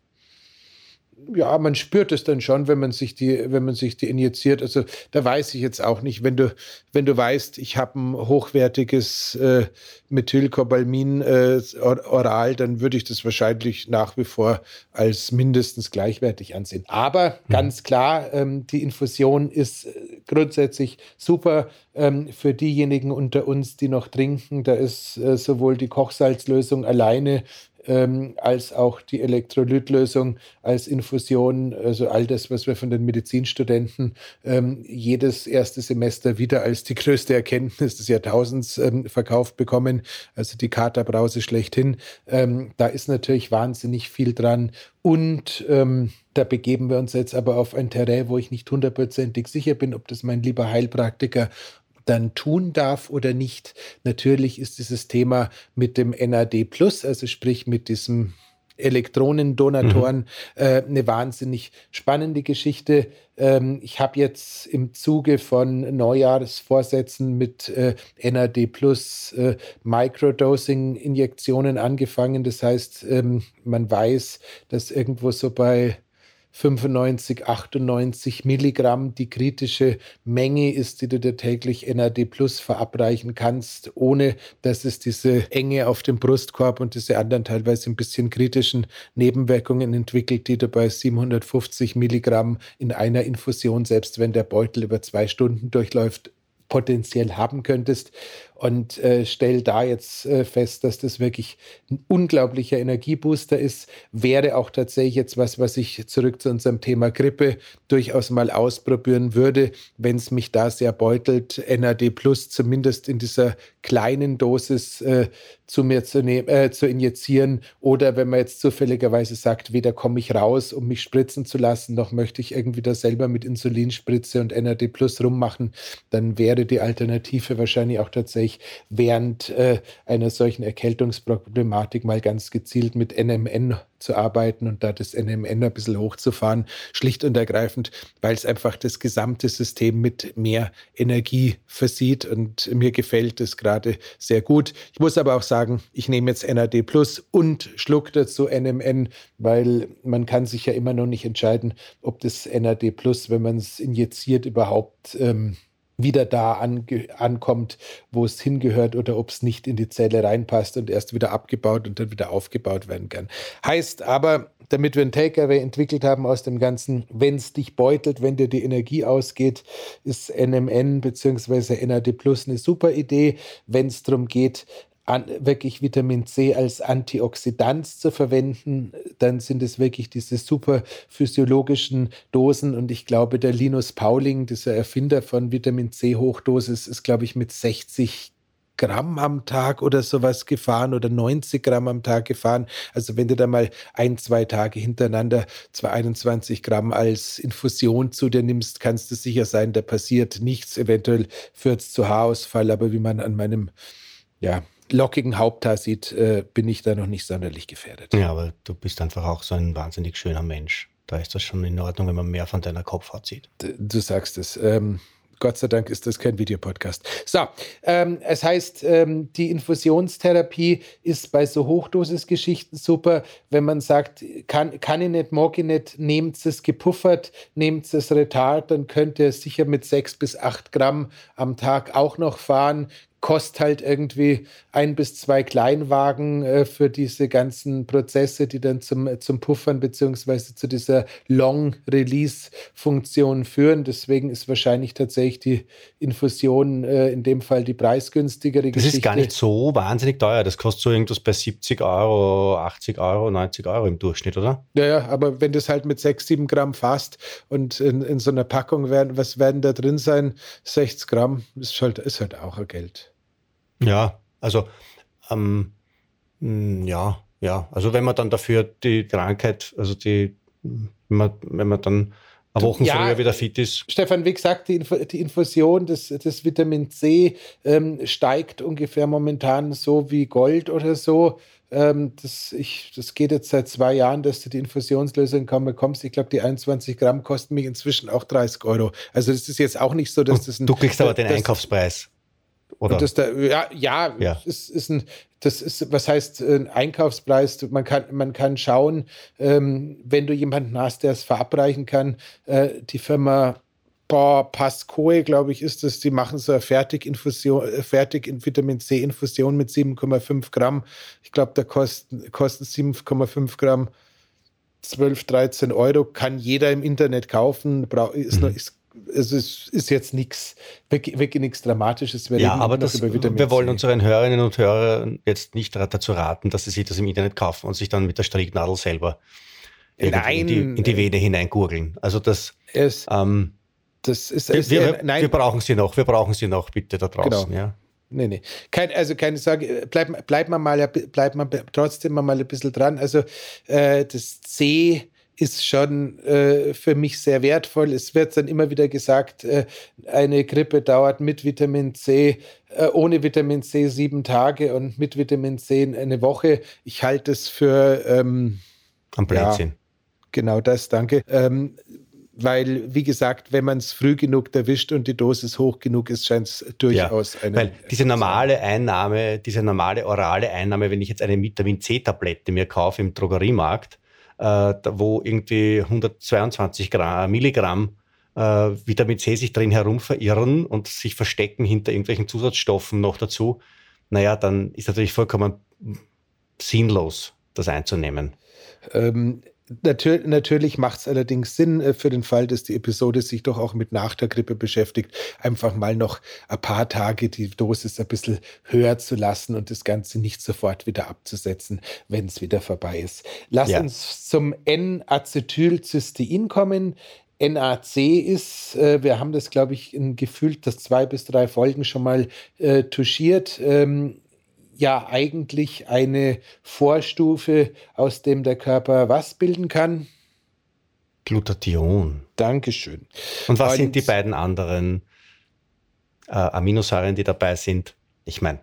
[SPEAKER 2] ja, man spürt es dann schon, wenn man sich die, wenn man sich die injiziert. Also da weiß ich jetzt auch nicht, wenn du, wenn du weißt, ich habe ein hochwertiges äh, Methylcobalamin äh, oral, dann würde ich das wahrscheinlich nach wie vor als mindestens gleichwertig ansehen. Aber mhm. ganz klar, ähm, die Infusion ist grundsätzlich super ähm, für diejenigen unter uns, die noch trinken. Da ist äh, sowohl die Kochsalzlösung alleine ähm, als auch die Elektrolytlösung als Infusion, also all das, was wir von den Medizinstudenten ähm, jedes erste Semester wieder als die größte Erkenntnis des Jahrtausends ähm, verkauft bekommen, also die Katerbrause schlechthin. Ähm, da ist natürlich wahnsinnig viel dran und ähm, da begeben wir uns jetzt aber auf ein Terrain, wo ich nicht hundertprozentig sicher bin, ob das mein lieber Heilpraktiker dann tun darf oder nicht. Natürlich ist dieses Thema mit dem NAD Plus, also sprich mit diesem Elektronendonatoren, mhm. äh, eine wahnsinnig spannende Geschichte. Ähm, ich habe jetzt im Zuge von Neujahrsvorsätzen mit äh, NAD Plus äh, Microdosing-Injektionen angefangen. Das heißt, ähm, man weiß, dass irgendwo so bei 95, 98 Milligramm. Die kritische Menge ist, die du dir täglich NAD Plus verabreichen kannst, ohne dass es diese Enge auf dem Brustkorb und diese anderen teilweise ein bisschen kritischen Nebenwirkungen entwickelt, die du bei 750 Milligramm in einer Infusion, selbst wenn der Beutel über zwei Stunden durchläuft, potenziell haben könntest und äh, stelle da jetzt äh, fest, dass das wirklich ein unglaublicher Energiebooster ist. Wäre auch tatsächlich jetzt was, was ich zurück zu unserem Thema Grippe durchaus mal ausprobieren würde, wenn es mich da sehr beutelt, NAD Plus zumindest in dieser kleinen Dosis äh, zu mir zu, nehmen, äh, zu injizieren oder wenn man jetzt zufälligerweise sagt, weder komme ich raus, um mich spritzen zu lassen, noch möchte ich irgendwie da selber mit Insulinspritze und NAD Plus rummachen, dann wäre die Alternative wahrscheinlich auch tatsächlich möglich, während äh, einer solchen Erkältungsproblematik mal ganz gezielt mit NMN zu arbeiten und da das NMN ein bisschen hochzufahren, schlicht und ergreifend, weil es einfach das gesamte System mit mehr Energie versieht und mir gefällt es gerade sehr gut. Ich muss aber auch sagen, ich nehme jetzt NAD Plus und schluck dazu NMN, weil man kann sich ja immer noch nicht entscheiden, ob das NAD Plus, wenn man es injiziert, überhaupt ähm, wieder da ankommt, wo es hingehört oder ob es nicht in die Zelle reinpasst und erst wieder abgebaut und dann wieder aufgebaut werden kann. Heißt aber, damit wir einen Takeaway entwickelt haben aus dem Ganzen, wenn es dich beutelt, wenn dir die Energie ausgeht, ist NMN bzw. NAD Plus eine super Idee. Wenn es darum geht, an, wirklich Vitamin C als Antioxidant zu verwenden, dann sind es wirklich diese super physiologischen Dosen. Und ich glaube, der Linus Pauling, dieser Erfinder von Vitamin C Hochdosis, ist, glaube ich, mit 60 Gramm am Tag oder sowas gefahren oder 90 Gramm am Tag gefahren. Also wenn du da mal ein, zwei Tage hintereinander zwei 21 Gramm als Infusion zu dir nimmst, kannst du sicher sein, da passiert nichts. Eventuell führt es zu Haarausfall, aber wie man an meinem ja, lockigen Haupthaar sieht, äh, bin ich da noch nicht sonderlich gefährdet.
[SPEAKER 1] Ja, aber du bist einfach auch so ein wahnsinnig schöner Mensch. Da ist das schon in Ordnung, wenn man mehr von deiner Kopfhaut sieht.
[SPEAKER 2] Du, du sagst es. Ähm, Gott sei Dank ist das kein Videopodcast. So, ähm, es heißt, ähm, die Infusionstherapie ist bei so Hochdosisgeschichten super, wenn man sagt, kann, kann ich nicht, mag ich nicht, nehmt es gepuffert, nehmt es retard, dann könnt ihr sicher mit sechs bis acht Gramm am Tag auch noch fahren kostet halt irgendwie ein bis zwei Kleinwagen äh, für diese ganzen Prozesse, die dann zum, zum Puffern beziehungsweise zu dieser Long-Release-Funktion führen. Deswegen ist wahrscheinlich tatsächlich die Infusion äh, in dem Fall die preisgünstigere
[SPEAKER 1] das Geschichte. Das ist gar nicht so wahnsinnig teuer. Das kostet so irgendwas bei 70 Euro, 80 Euro, 90 Euro im Durchschnitt, oder?
[SPEAKER 2] Ja, ja, aber wenn das halt mit 6, 7 Gramm fasst und in, in so einer Packung werden, was werden da drin sein? 60 Gramm ist halt, ist halt auch ein Geld.
[SPEAKER 1] Ja, also ähm, hm, ja, ja. Also wenn man dann dafür die Krankheit, also die, wenn man, wenn man dann eine Woche ja, früher wieder fit ist.
[SPEAKER 2] Stefan, wie gesagt, die, Inf die Infusion des, des Vitamin C ähm, steigt ungefähr momentan so wie Gold oder so. Ähm, das, ich, das geht jetzt seit zwei Jahren, dass du die Infusionslösung kaum bekommst. Ich glaube, die 21 Gramm kosten mich inzwischen auch 30 Euro. Also das ist jetzt auch nicht so, dass das
[SPEAKER 1] ein... Du kriegst aber den Einkaufspreis.
[SPEAKER 2] Oder? Und das da, ja, ja, ja. Ist, ist ein, das ist, was heißt ein Einkaufspreis? Man kann, man kann schauen, ähm, wenn du jemanden hast, der es verabreichen kann. Äh, die Firma boah, Pascoe, glaube ich, ist es. Die machen so eine Fertiginfusion, äh, fertig in Vitamin C Infusion mit 7,5 Gramm. Ich glaube, da kosten, kosten 7,5 Gramm 12, 13 Euro. Kann jeder im Internet kaufen. Ist, mhm. ist es ist, ist jetzt nichts, wirklich, wirklich nichts Dramatisches.
[SPEAKER 1] Wir ja, aber das, wir wollen unseren Hörerinnen und Hörern jetzt nicht dazu raten, dass sie sich das im Internet kaufen und sich dann mit der Stricknadel selber
[SPEAKER 2] nein,
[SPEAKER 1] in, die, in die Vene hineingurgeln. Also das,
[SPEAKER 2] es,
[SPEAKER 1] ähm,
[SPEAKER 2] das ist,
[SPEAKER 1] wir, wir, nein. wir brauchen sie noch, wir brauchen sie noch, bitte da draußen. Genau. Ja.
[SPEAKER 2] Nee, nee. Kein, also keine Sorge, bleibt bleib man mal, bleibt man trotzdem mal ein bisschen dran. Also äh, das C ist schon äh, für mich sehr wertvoll. Es wird dann immer wieder gesagt, äh, eine Grippe dauert mit Vitamin C, äh, ohne Vitamin C sieben Tage und mit Vitamin C eine Woche. Ich halte es für ähm,
[SPEAKER 1] am Blödsinn. Ja,
[SPEAKER 2] genau das, danke. Ähm, weil, wie gesagt, wenn man es früh genug erwischt und die Dosis hoch genug ist, scheint es durchaus
[SPEAKER 1] ja, eine. Weil diese normale Einnahme, diese normale orale Einnahme, wenn ich jetzt eine Vitamin C-Tablette mir kaufe im Drogeriemarkt, äh, wo irgendwie 122 Gramm, Milligramm äh, Vitamin C sich drin herum verirren und sich verstecken hinter irgendwelchen Zusatzstoffen noch dazu, naja, dann ist natürlich vollkommen sinnlos, das einzunehmen.
[SPEAKER 2] Ähm, Natür natürlich macht es allerdings Sinn äh, für den Fall, dass die Episode sich doch auch mit nach der Grippe beschäftigt, einfach mal noch ein paar Tage die Dosis ein bisschen höher zu lassen und das Ganze nicht sofort wieder abzusetzen, wenn es wieder vorbei ist. Lass ja. uns zum N-Acetylcystein kommen. NAC ist, äh, wir haben das, glaube ich, in gefühlt das zwei bis drei Folgen schon mal äh, touchiert. Ähm, ja eigentlich eine Vorstufe, aus dem der Körper was bilden kann?
[SPEAKER 1] Glutathion.
[SPEAKER 2] Dankeschön.
[SPEAKER 1] Und was Und, sind die beiden anderen äh, Aminosäuren, die dabei sind? Ich meine,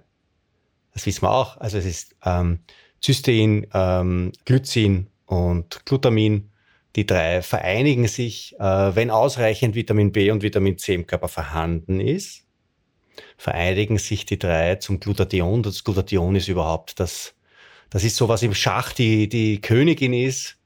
[SPEAKER 1] das wissen wir auch. Also es ist ähm, Cystein, ähm, Glycin und Glutamin. Die drei vereinigen sich, äh, wenn ausreichend Vitamin B und Vitamin C im Körper vorhanden ist vereinigen sich die drei zum Glutathion. Das Glutathion ist überhaupt das, das ist so was im Schach die, die Königin ist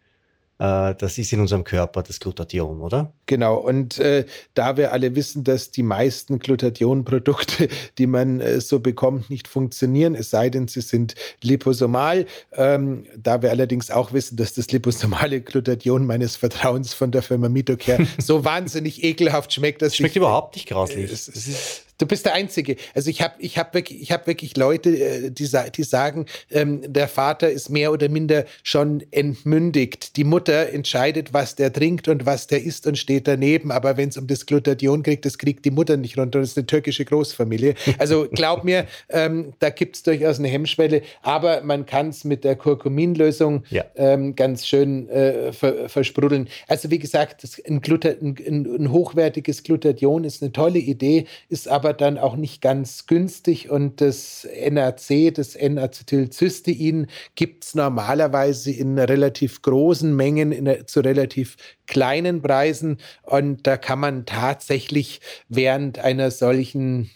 [SPEAKER 1] äh, das ist in unserem Körper das Glutathion, oder?
[SPEAKER 2] Genau, und äh, da wir alle wissen, dass die meisten Glutathion-Produkte, die man äh, so bekommt, nicht funktionieren, es sei denn, sie sind liposomal, ähm, da wir allerdings auch wissen, dass das liposomale Glutathion meines Vertrauens von der Firma Mitocare so wahnsinnig ekelhaft schmeckt, dass
[SPEAKER 1] Schmeckt ich, überhaupt nicht grauslich.
[SPEAKER 2] Es, es ist, Du bist der Einzige. Also ich habe ich hab wirklich, ich hab wirklich Leute, äh, die, die sagen, ähm, der Vater ist mehr oder minder schon entmündigt. Die Mutter entscheidet, was der trinkt und was der isst und steht daneben. Aber wenn es um das Glutathion geht, das kriegt die Mutter nicht runter. Das ist eine türkische Großfamilie. Also glaub mir, ähm, da gibt es durchaus eine Hemmschwelle. Aber man kann es mit der Kurkuminlösung ja. ähm, ganz schön äh, ver versprudeln. Also wie gesagt, ein, ein, ein hochwertiges Glutathion ist eine tolle Idee, ist aber aber dann auch nicht ganz günstig und das NAC, das N-Acetylcystein, gibt es normalerweise in relativ großen Mengen in, zu relativ kleinen Preisen und da kann man tatsächlich während einer solchen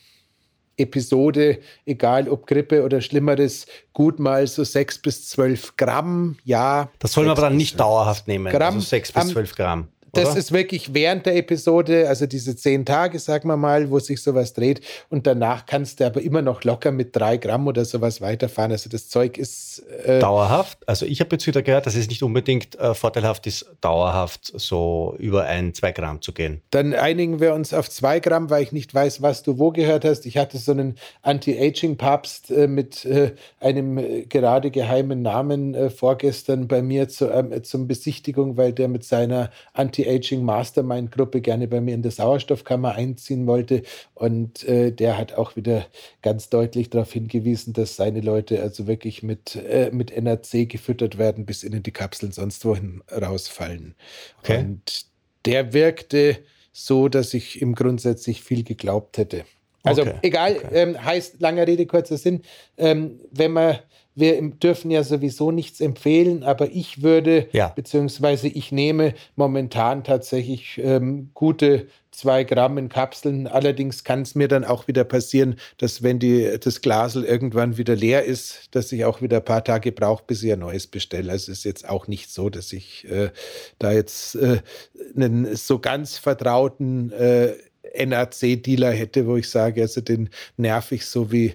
[SPEAKER 2] Episode, egal ob Grippe oder Schlimmeres, gut mal so sechs bis zwölf Gramm, ja.
[SPEAKER 1] Das soll man aber dann nicht dauerhaft nehmen,
[SPEAKER 2] Gramm, also
[SPEAKER 1] sechs bis zwölf Gramm.
[SPEAKER 2] Das ist wirklich während der Episode, also diese zehn Tage, sagen wir mal, wo sich sowas dreht. Und danach kannst du aber immer noch locker mit drei Gramm oder sowas weiterfahren. Also das Zeug ist.
[SPEAKER 1] Äh dauerhaft. Also ich habe jetzt wieder gehört, dass es nicht unbedingt äh, vorteilhaft ist, dauerhaft so über ein, zwei Gramm zu gehen.
[SPEAKER 2] Dann einigen wir uns auf zwei Gramm, weil ich nicht weiß, was du wo gehört hast. Ich hatte so einen Anti-Aging-Papst äh, mit äh, einem äh, gerade geheimen Namen äh, vorgestern bei mir zu, ähm, zum Besichtigung, weil der mit seiner Anti Anti-Aging Mastermind Gruppe gerne bei mir in der Sauerstoffkammer einziehen wollte. Und äh, der hat auch wieder ganz deutlich darauf hingewiesen, dass seine Leute also wirklich mit, äh, mit NAC gefüttert werden, bis ihnen die Kapseln sonst wohin rausfallen. Okay. Und der wirkte so, dass ich ihm grundsätzlich viel geglaubt hätte. Also okay. egal, okay. Ähm, heißt langer Rede, kurzer Sinn, ähm, wenn man wir dürfen ja sowieso nichts empfehlen, aber ich würde, ja. beziehungsweise ich nehme momentan tatsächlich ähm, gute zwei Gramm in Kapseln. Allerdings kann es mir dann auch wieder passieren, dass wenn die, das Glasel irgendwann wieder leer ist, dass ich auch wieder ein paar Tage brauche, bis ich ein neues bestelle. Also es ist jetzt auch nicht so, dass ich äh, da jetzt äh, einen so ganz vertrauten äh, NAC-Dealer hätte, wo ich sage, also den nerv ich so wie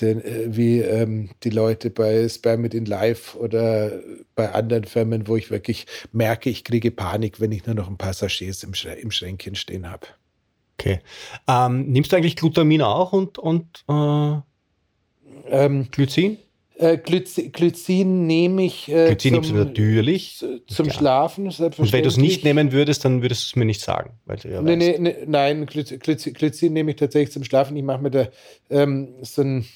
[SPEAKER 2] den, äh, wie ähm, die Leute bei Spermid in Live oder bei anderen Firmen, wo ich wirklich merke, ich kriege Panik, wenn ich nur noch ein paar Sachets im, Schrä im Schränkchen stehen habe.
[SPEAKER 1] Okay. Ähm, nimmst du eigentlich Glutamin auch und, und äh, ähm, Glycin?
[SPEAKER 2] Äh, Glycin, Glycin nehme ich.
[SPEAKER 1] Äh, Glycin nimmst du natürlich.
[SPEAKER 2] Zum ja. Schlafen. Und
[SPEAKER 1] wenn du es nicht nehmen würdest, dann würdest du es mir nicht sagen. Weil ja
[SPEAKER 2] nee, nee, nee, nein, Glycin, Glycin, nehme ich tatsächlich zum Schlafen. Ich mache mir da ähm, so ein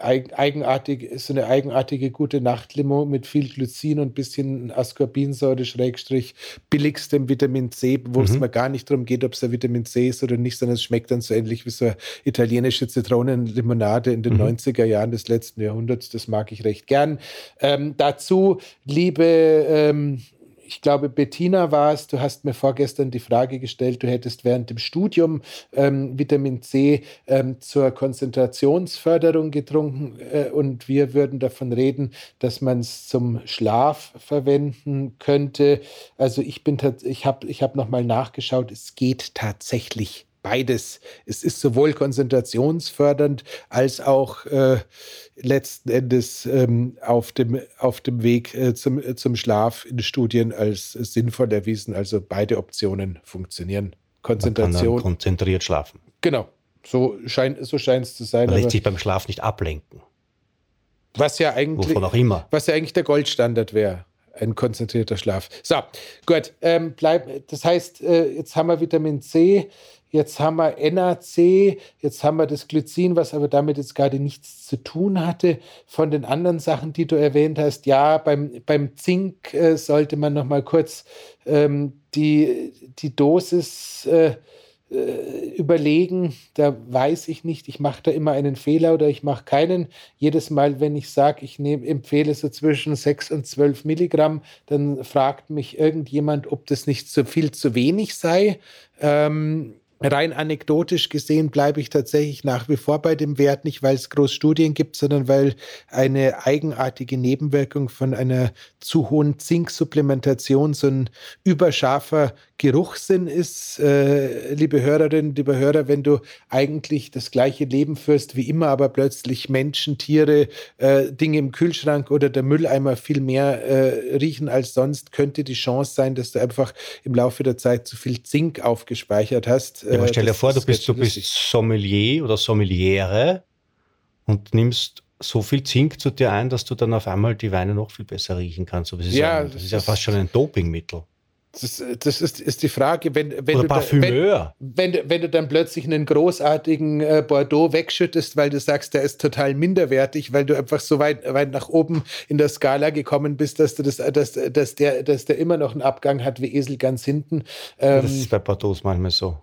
[SPEAKER 2] eigenartig, so eine eigenartige gute Nachtlimo mit viel Glycin und bisschen Ascorbinsäure, Schrägstrich, billigstem Vitamin C, wo mhm. es mir gar nicht darum geht, ob es ein Vitamin C ist oder nicht, sondern es schmeckt dann so ähnlich wie so eine italienische Zitronenlimonade in den mhm. 90er Jahren des letzten Jahrhunderts. Das mag ich recht gern. Ähm, dazu liebe ähm, ich glaube, Bettina war es, du hast mir vorgestern die Frage gestellt, du hättest während dem Studium ähm, Vitamin C ähm, zur Konzentrationsförderung getrunken äh, und wir würden davon reden, dass man es zum Schlaf verwenden könnte. Also ich bin ich habe ich hab nochmal nachgeschaut, es geht tatsächlich beides. Es ist sowohl konzentrationsfördernd als auch äh, letzten Endes ähm, auf, dem, auf dem Weg äh, zum, äh, zum Schlaf in Studien als sinnvoll erwiesen. Also beide Optionen funktionieren. Konzentration.
[SPEAKER 1] konzentriert schlafen.
[SPEAKER 2] Genau. So, schein, so scheint es zu sein.
[SPEAKER 1] Man lässt sich beim Schlaf nicht ablenken.
[SPEAKER 2] Was ja eigentlich,
[SPEAKER 1] Wovon auch immer.
[SPEAKER 2] Was ja eigentlich der Goldstandard wäre ein konzentrierter Schlaf. So, gut. Ähm, bleib, das heißt, äh, jetzt haben wir Vitamin C, jetzt haben wir NAC, jetzt haben wir das Glycin, was aber damit jetzt gerade nichts zu tun hatte. Von den anderen Sachen, die du erwähnt hast, ja, beim, beim Zink äh, sollte man noch mal kurz ähm, die, die Dosis äh, äh, überlegen, da weiß ich nicht, ich mache da immer einen Fehler oder ich mache keinen. Jedes Mal, wenn ich sage, ich nehm, empfehle so zwischen 6 und 12 Milligramm, dann fragt mich irgendjemand, ob das nicht so viel zu wenig sei. Ähm, Rein anekdotisch gesehen bleibe ich tatsächlich nach wie vor bei dem Wert, nicht weil es groß Studien gibt, sondern weil eine eigenartige Nebenwirkung von einer zu hohen Zinksupplementation so ein überscharfer Geruchssinn ist. Äh, liebe Hörerinnen, liebe Hörer, wenn du eigentlich das gleiche Leben führst wie immer, aber plötzlich Menschen, Tiere, äh, Dinge im Kühlschrank oder der Mülleimer viel mehr äh, riechen als sonst, könnte die Chance sein, dass du einfach im Laufe der Zeit zu viel Zink aufgespeichert hast
[SPEAKER 1] ja, aber stell dir vor, du bist, du bist Sommelier oder Sommeliere und nimmst so viel Zink zu dir ein, dass du dann auf einmal die Weine noch viel besser riechen kannst. Das ist ja, ja, das ist ja fast schon ein Dopingmittel.
[SPEAKER 2] Das, das ist, ist, die Frage, wenn, wenn,
[SPEAKER 1] Oder du
[SPEAKER 2] Parfümeur. wenn, wenn, wenn, du dann plötzlich einen großartigen äh, Bordeaux wegschüttest, weil du sagst, der ist total minderwertig, weil du einfach so weit, weit nach oben in der Skala gekommen bist, dass, du das, dass, dass, der, dass der immer noch einen Abgang hat wie Esel ganz hinten.
[SPEAKER 1] Ähm, das ist bei Bordeaux manchmal so.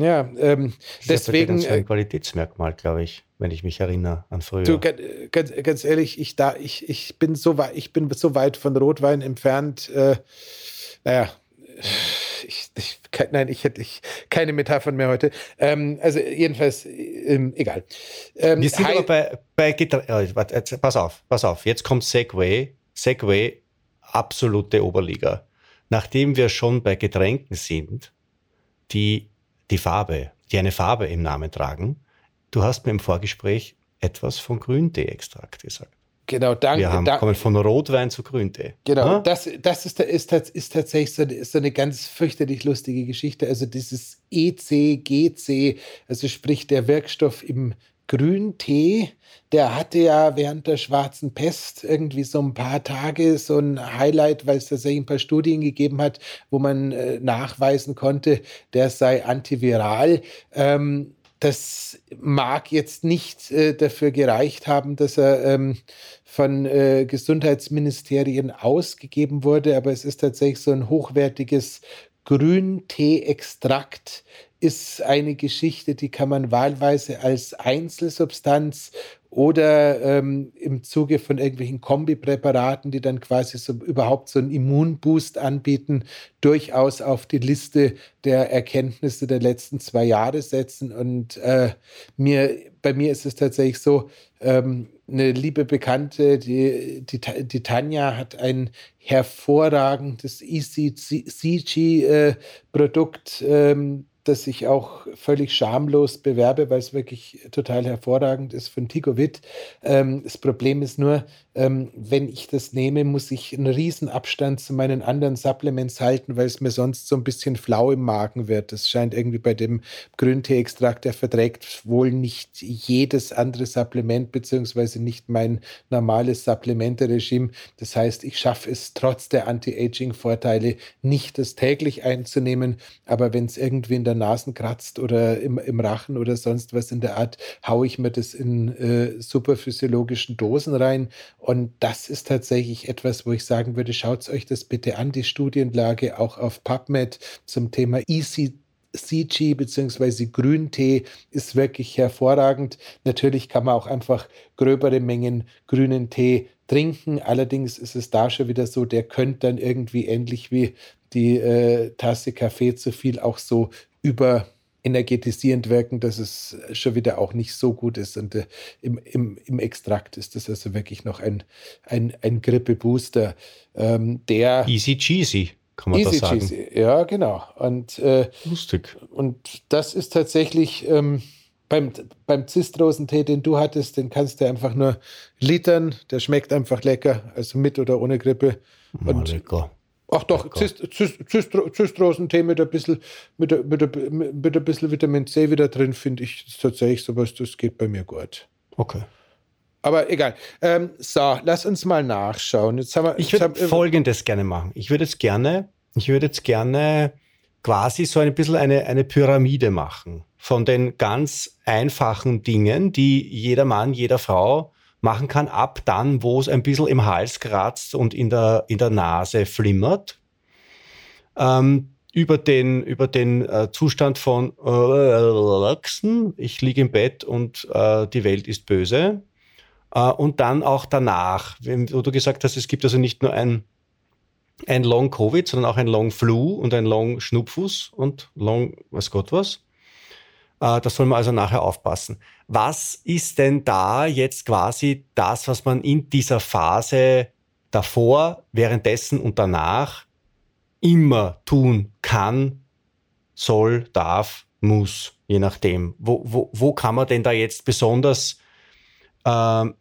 [SPEAKER 2] Ja, ähm,
[SPEAKER 1] deswegen. Das ist ein äh, Qualitätsmerkmal, glaube ich, wenn ich mich erinnere an früher.
[SPEAKER 2] Du, ganz, ganz ehrlich, ich, da, ich, ich, bin so weit, ich bin so weit von Rotwein entfernt. Äh, naja, ich, ich, nein, ich hätte ich, keine Metaphern mehr heute. Ähm, also jedenfalls, ähm, egal.
[SPEAKER 1] Ähm, Wir sind aber bei, bei Gitarre. Äh, pass auf, pass auf. Jetzt kommt Segway. Segway, absolute Oberliga. Nachdem wir schon bei Getränken sind, die die Farbe, die eine Farbe im Namen tragen. Du hast mir im Vorgespräch etwas von Grüntee-Extrakt gesagt.
[SPEAKER 2] Genau, danke.
[SPEAKER 1] Wir haben, da, kommen von Rotwein zu Grüntee.
[SPEAKER 2] Genau, das, das ist, ist, ist tatsächlich so, ist so eine ganz fürchterlich lustige Geschichte. Also dieses ECGC, also sprich der Wirkstoff im Grüntee, der hatte ja während der schwarzen Pest irgendwie so ein paar Tage so ein Highlight, weil es tatsächlich ein paar Studien gegeben hat, wo man äh, nachweisen konnte, der sei antiviral. Ähm, das mag jetzt nicht äh, dafür gereicht haben, dass er ähm, von äh, Gesundheitsministerien ausgegeben wurde, aber es ist tatsächlich so ein hochwertiges Grüntee-Extrakt, ist eine Geschichte, die kann man wahlweise als Einzelsubstanz oder ähm, im Zuge von irgendwelchen Kombipräparaten, die dann quasi so überhaupt so einen Immunboost anbieten, durchaus auf die Liste der Erkenntnisse der letzten zwei Jahre setzen. Und äh, mir, bei mir ist es tatsächlich so, ähm, eine liebe Bekannte, die, die, die Tanja hat ein hervorragendes ECG-Produkt äh, ähm, das ich auch völlig schamlos bewerbe, weil es wirklich total hervorragend ist von Tigovit. Ähm, das Problem ist nur, ähm, wenn ich das nehme, muss ich einen riesen Abstand zu meinen anderen Supplements halten, weil es mir sonst so ein bisschen flau im Magen wird. Das scheint irgendwie bei dem Grüntee-Extrakt, der verträgt wohl nicht jedes andere Supplement, beziehungsweise nicht mein normales Supplementeregime. Das heißt, ich schaffe es trotz der Anti-Aging-Vorteile nicht, das täglich einzunehmen. Aber wenn es irgendwie in der Nasen kratzt oder im, im Rachen oder sonst was in der Art, haue ich mir das in äh, superphysiologischen Dosen rein und das ist tatsächlich etwas, wo ich sagen würde, schaut euch das bitte an, die Studienlage auch auf PubMed zum Thema EC CG bzw. Grüntee ist wirklich hervorragend. Natürlich kann man auch einfach gröbere Mengen grünen Tee trinken. Allerdings ist es da schon wieder so, der könnte dann irgendwie ähnlich wie die äh, Tasse Kaffee zu viel auch so über energetisierend wirken, dass es schon wieder auch nicht so gut ist. Und äh, im, im, im Extrakt ist das also wirklich noch ein, ein, ein Grippe-Booster, ähm, der.
[SPEAKER 1] Easy cheesy, kann man easy das sagen. Cheesy.
[SPEAKER 2] Ja, genau. Und, äh,
[SPEAKER 1] Lustig.
[SPEAKER 2] Und das ist tatsächlich. Ähm, beim, beim Zistrosentee, den du hattest, den kannst du einfach nur litern. Der schmeckt einfach lecker, also mit oder ohne Grippe.
[SPEAKER 1] Und, lecker.
[SPEAKER 2] Ach doch, Zistrosentee mit ein bisschen, mit, ein, mit, ein, mit ein bisschen Vitamin C wieder drin, finde ich tatsächlich sowas, das geht bei mir gut.
[SPEAKER 1] Okay.
[SPEAKER 2] Aber egal. Ähm, so, lass uns mal nachschauen. Jetzt haben wir,
[SPEAKER 1] ich würde Folgendes gerne machen. Ich würde jetzt gerne, ich würde jetzt gerne quasi so ein bisschen eine, eine Pyramide machen von den ganz einfachen Dingen, die jeder Mann, jeder Frau machen kann, ab dann, wo es ein bisschen im Hals kratzt und in der, in der Nase flimmert. Ähm, über den, über den äh, Zustand von äh, ich liege im Bett und äh, die Welt ist böse. Äh, und dann auch danach, wo du gesagt hast, es gibt also nicht nur ein, ein Long Covid, sondern auch ein Long Flu und ein Long Schnupfus und Long, was Gott was. Äh, da soll man also nachher aufpassen. Was ist denn da jetzt quasi das, was man in dieser Phase davor, währenddessen und danach immer tun kann, soll, darf, muss, je nachdem. Wo, wo, wo kann man denn da jetzt besonders ähm,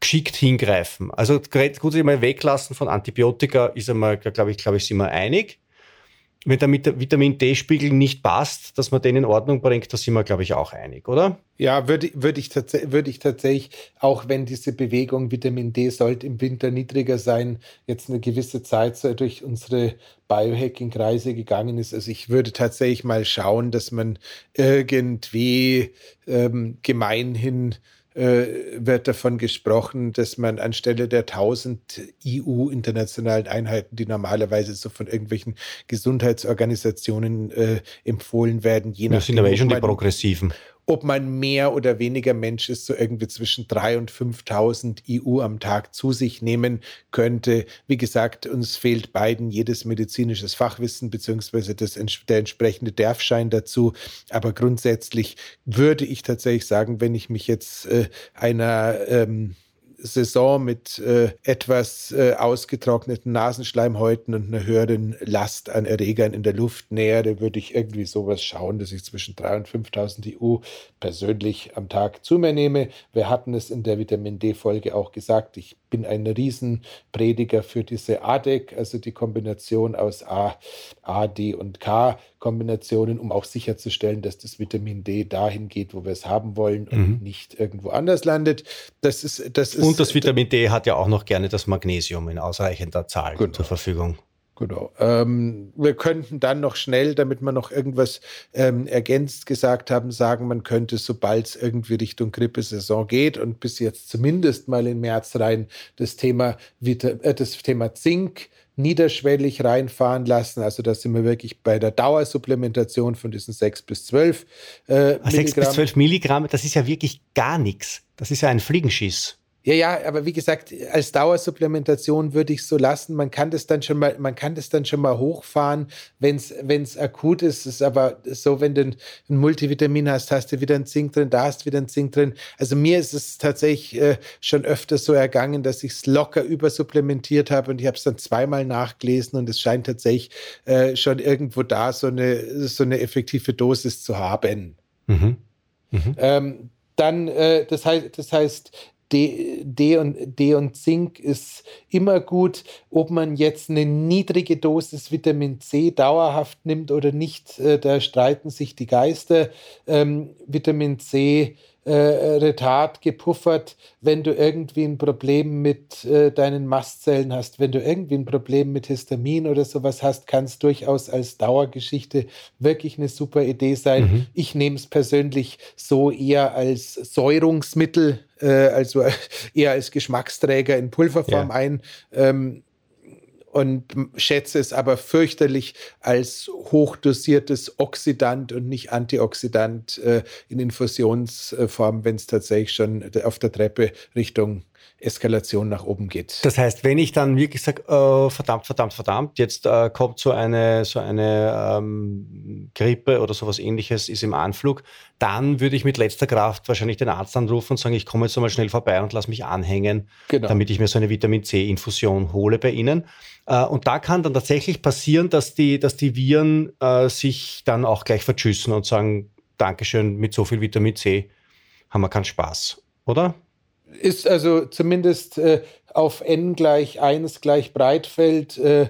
[SPEAKER 1] geschickt hingreifen? Also gut, mal weglassen von Antibiotika ist einmal, glaube ich, glaube ich, sind wir einig wenn der Vitamin D-Spiegel nicht passt, dass man den in Ordnung bringt, da sind wir, glaube ich, auch einig, oder?
[SPEAKER 2] Ja, würde, würde, ich, würde ich tatsächlich, auch wenn diese Bewegung Vitamin D sollte im Winter niedriger sein, jetzt eine gewisse Zeit so durch unsere Biohacking-Kreise gegangen ist. Also ich würde tatsächlich mal schauen, dass man irgendwie ähm, gemeinhin äh, wird davon gesprochen, dass man anstelle der 1000 EU-internationalen Einheiten, die normalerweise so von irgendwelchen Gesundheitsorganisationen äh, empfohlen werden,
[SPEAKER 1] je nachdem. Das sind aber eh schon die Progressiven
[SPEAKER 2] ob man mehr oder weniger Mensch ist, so irgendwie zwischen 3.000 und 5.000 EU am Tag zu sich nehmen könnte. Wie gesagt, uns fehlt beiden jedes medizinisches Fachwissen beziehungsweise der entsprechende Derfschein dazu. Aber grundsätzlich würde ich tatsächlich sagen, wenn ich mich jetzt äh, einer ähm, Saison mit äh, etwas äh, ausgetrockneten Nasenschleimhäuten und einer höheren Last an Erregern in der Luft nähere, würde ich irgendwie sowas schauen, dass ich zwischen 3.000 und 5.000 EU persönlich am Tag zu mir nehme. Wir hatten es in der Vitamin D-Folge auch gesagt. Ich bin ein Riesenprediger für diese ADEC, also die Kombination aus A, A, D und K Kombinationen, um auch sicherzustellen, dass das Vitamin D dahin geht, wo wir es haben wollen und mhm. nicht irgendwo anders landet. Das ist, das ist,
[SPEAKER 1] und das Vitamin D hat ja auch noch gerne das Magnesium in ausreichender Zahl genau. zur Verfügung.
[SPEAKER 2] Genau. Ähm, wir könnten dann noch schnell, damit wir noch irgendwas ähm, ergänzt gesagt haben, sagen, man könnte, sobald es irgendwie Richtung Grippesaison geht und bis jetzt zumindest mal in März rein das Thema, Vita äh, das Thema Zink niederschwellig reinfahren lassen. Also da sind wir wirklich bei der Dauersupplementation von diesen 6 bis 12
[SPEAKER 1] äh, 6 bis 12 Milligramm, das ist ja wirklich gar nichts. Das ist ja ein Fliegenschiss.
[SPEAKER 2] Ja, ja, aber wie gesagt, als Dauersupplementation würde ich es so lassen. Man kann das dann schon mal, man kann das dann schon mal hochfahren, wenn es akut ist. Es ist aber so, wenn du ein Multivitamin hast, hast du wieder ein Zink drin, da hast du wieder ein Zink drin. Also mir ist es tatsächlich äh, schon öfter so ergangen, dass ich es locker übersupplementiert habe und ich habe es dann zweimal nachgelesen und es scheint tatsächlich äh, schon irgendwo da so eine, so eine effektive Dosis zu haben. Mhm. Mhm. Ähm, dann, äh, das heißt, das heißt, D, D, und, D und Zink ist immer gut. Ob man jetzt eine niedrige Dosis Vitamin C dauerhaft nimmt oder nicht, äh, da streiten sich die Geister. Ähm, Vitamin C äh, Retard gepuffert, wenn du irgendwie ein Problem mit äh, deinen Mastzellen hast, wenn du irgendwie ein Problem mit Histamin oder sowas hast, kann es durchaus als Dauergeschichte wirklich eine super Idee sein. Mhm. Ich nehme es persönlich so eher als Säurungsmittel, äh, also eher als Geschmacksträger in Pulverform ja. ein. Ähm, und schätze es aber fürchterlich als hochdosiertes Oxidant und nicht Antioxidant äh, in Infusionsform, wenn es tatsächlich schon auf der Treppe Richtung Eskalation nach oben geht.
[SPEAKER 1] Das heißt, wenn ich dann wirklich sage, oh, verdammt, verdammt, verdammt, jetzt äh, kommt so eine, so eine ähm, Grippe oder sowas ähnliches, ist im Anflug, dann würde ich mit letzter Kraft wahrscheinlich den Arzt anrufen und sagen, ich komme jetzt mal schnell vorbei und lass mich anhängen, genau. damit ich mir so eine Vitamin C-Infusion hole bei Ihnen. Äh, und da kann dann tatsächlich passieren, dass die, dass die Viren äh, sich dann auch gleich verschüssen und sagen, Dankeschön, mit so viel Vitamin C haben wir keinen Spaß, oder?
[SPEAKER 2] Ist also zumindest äh, auf n gleich 1 gleich Breitfeld äh,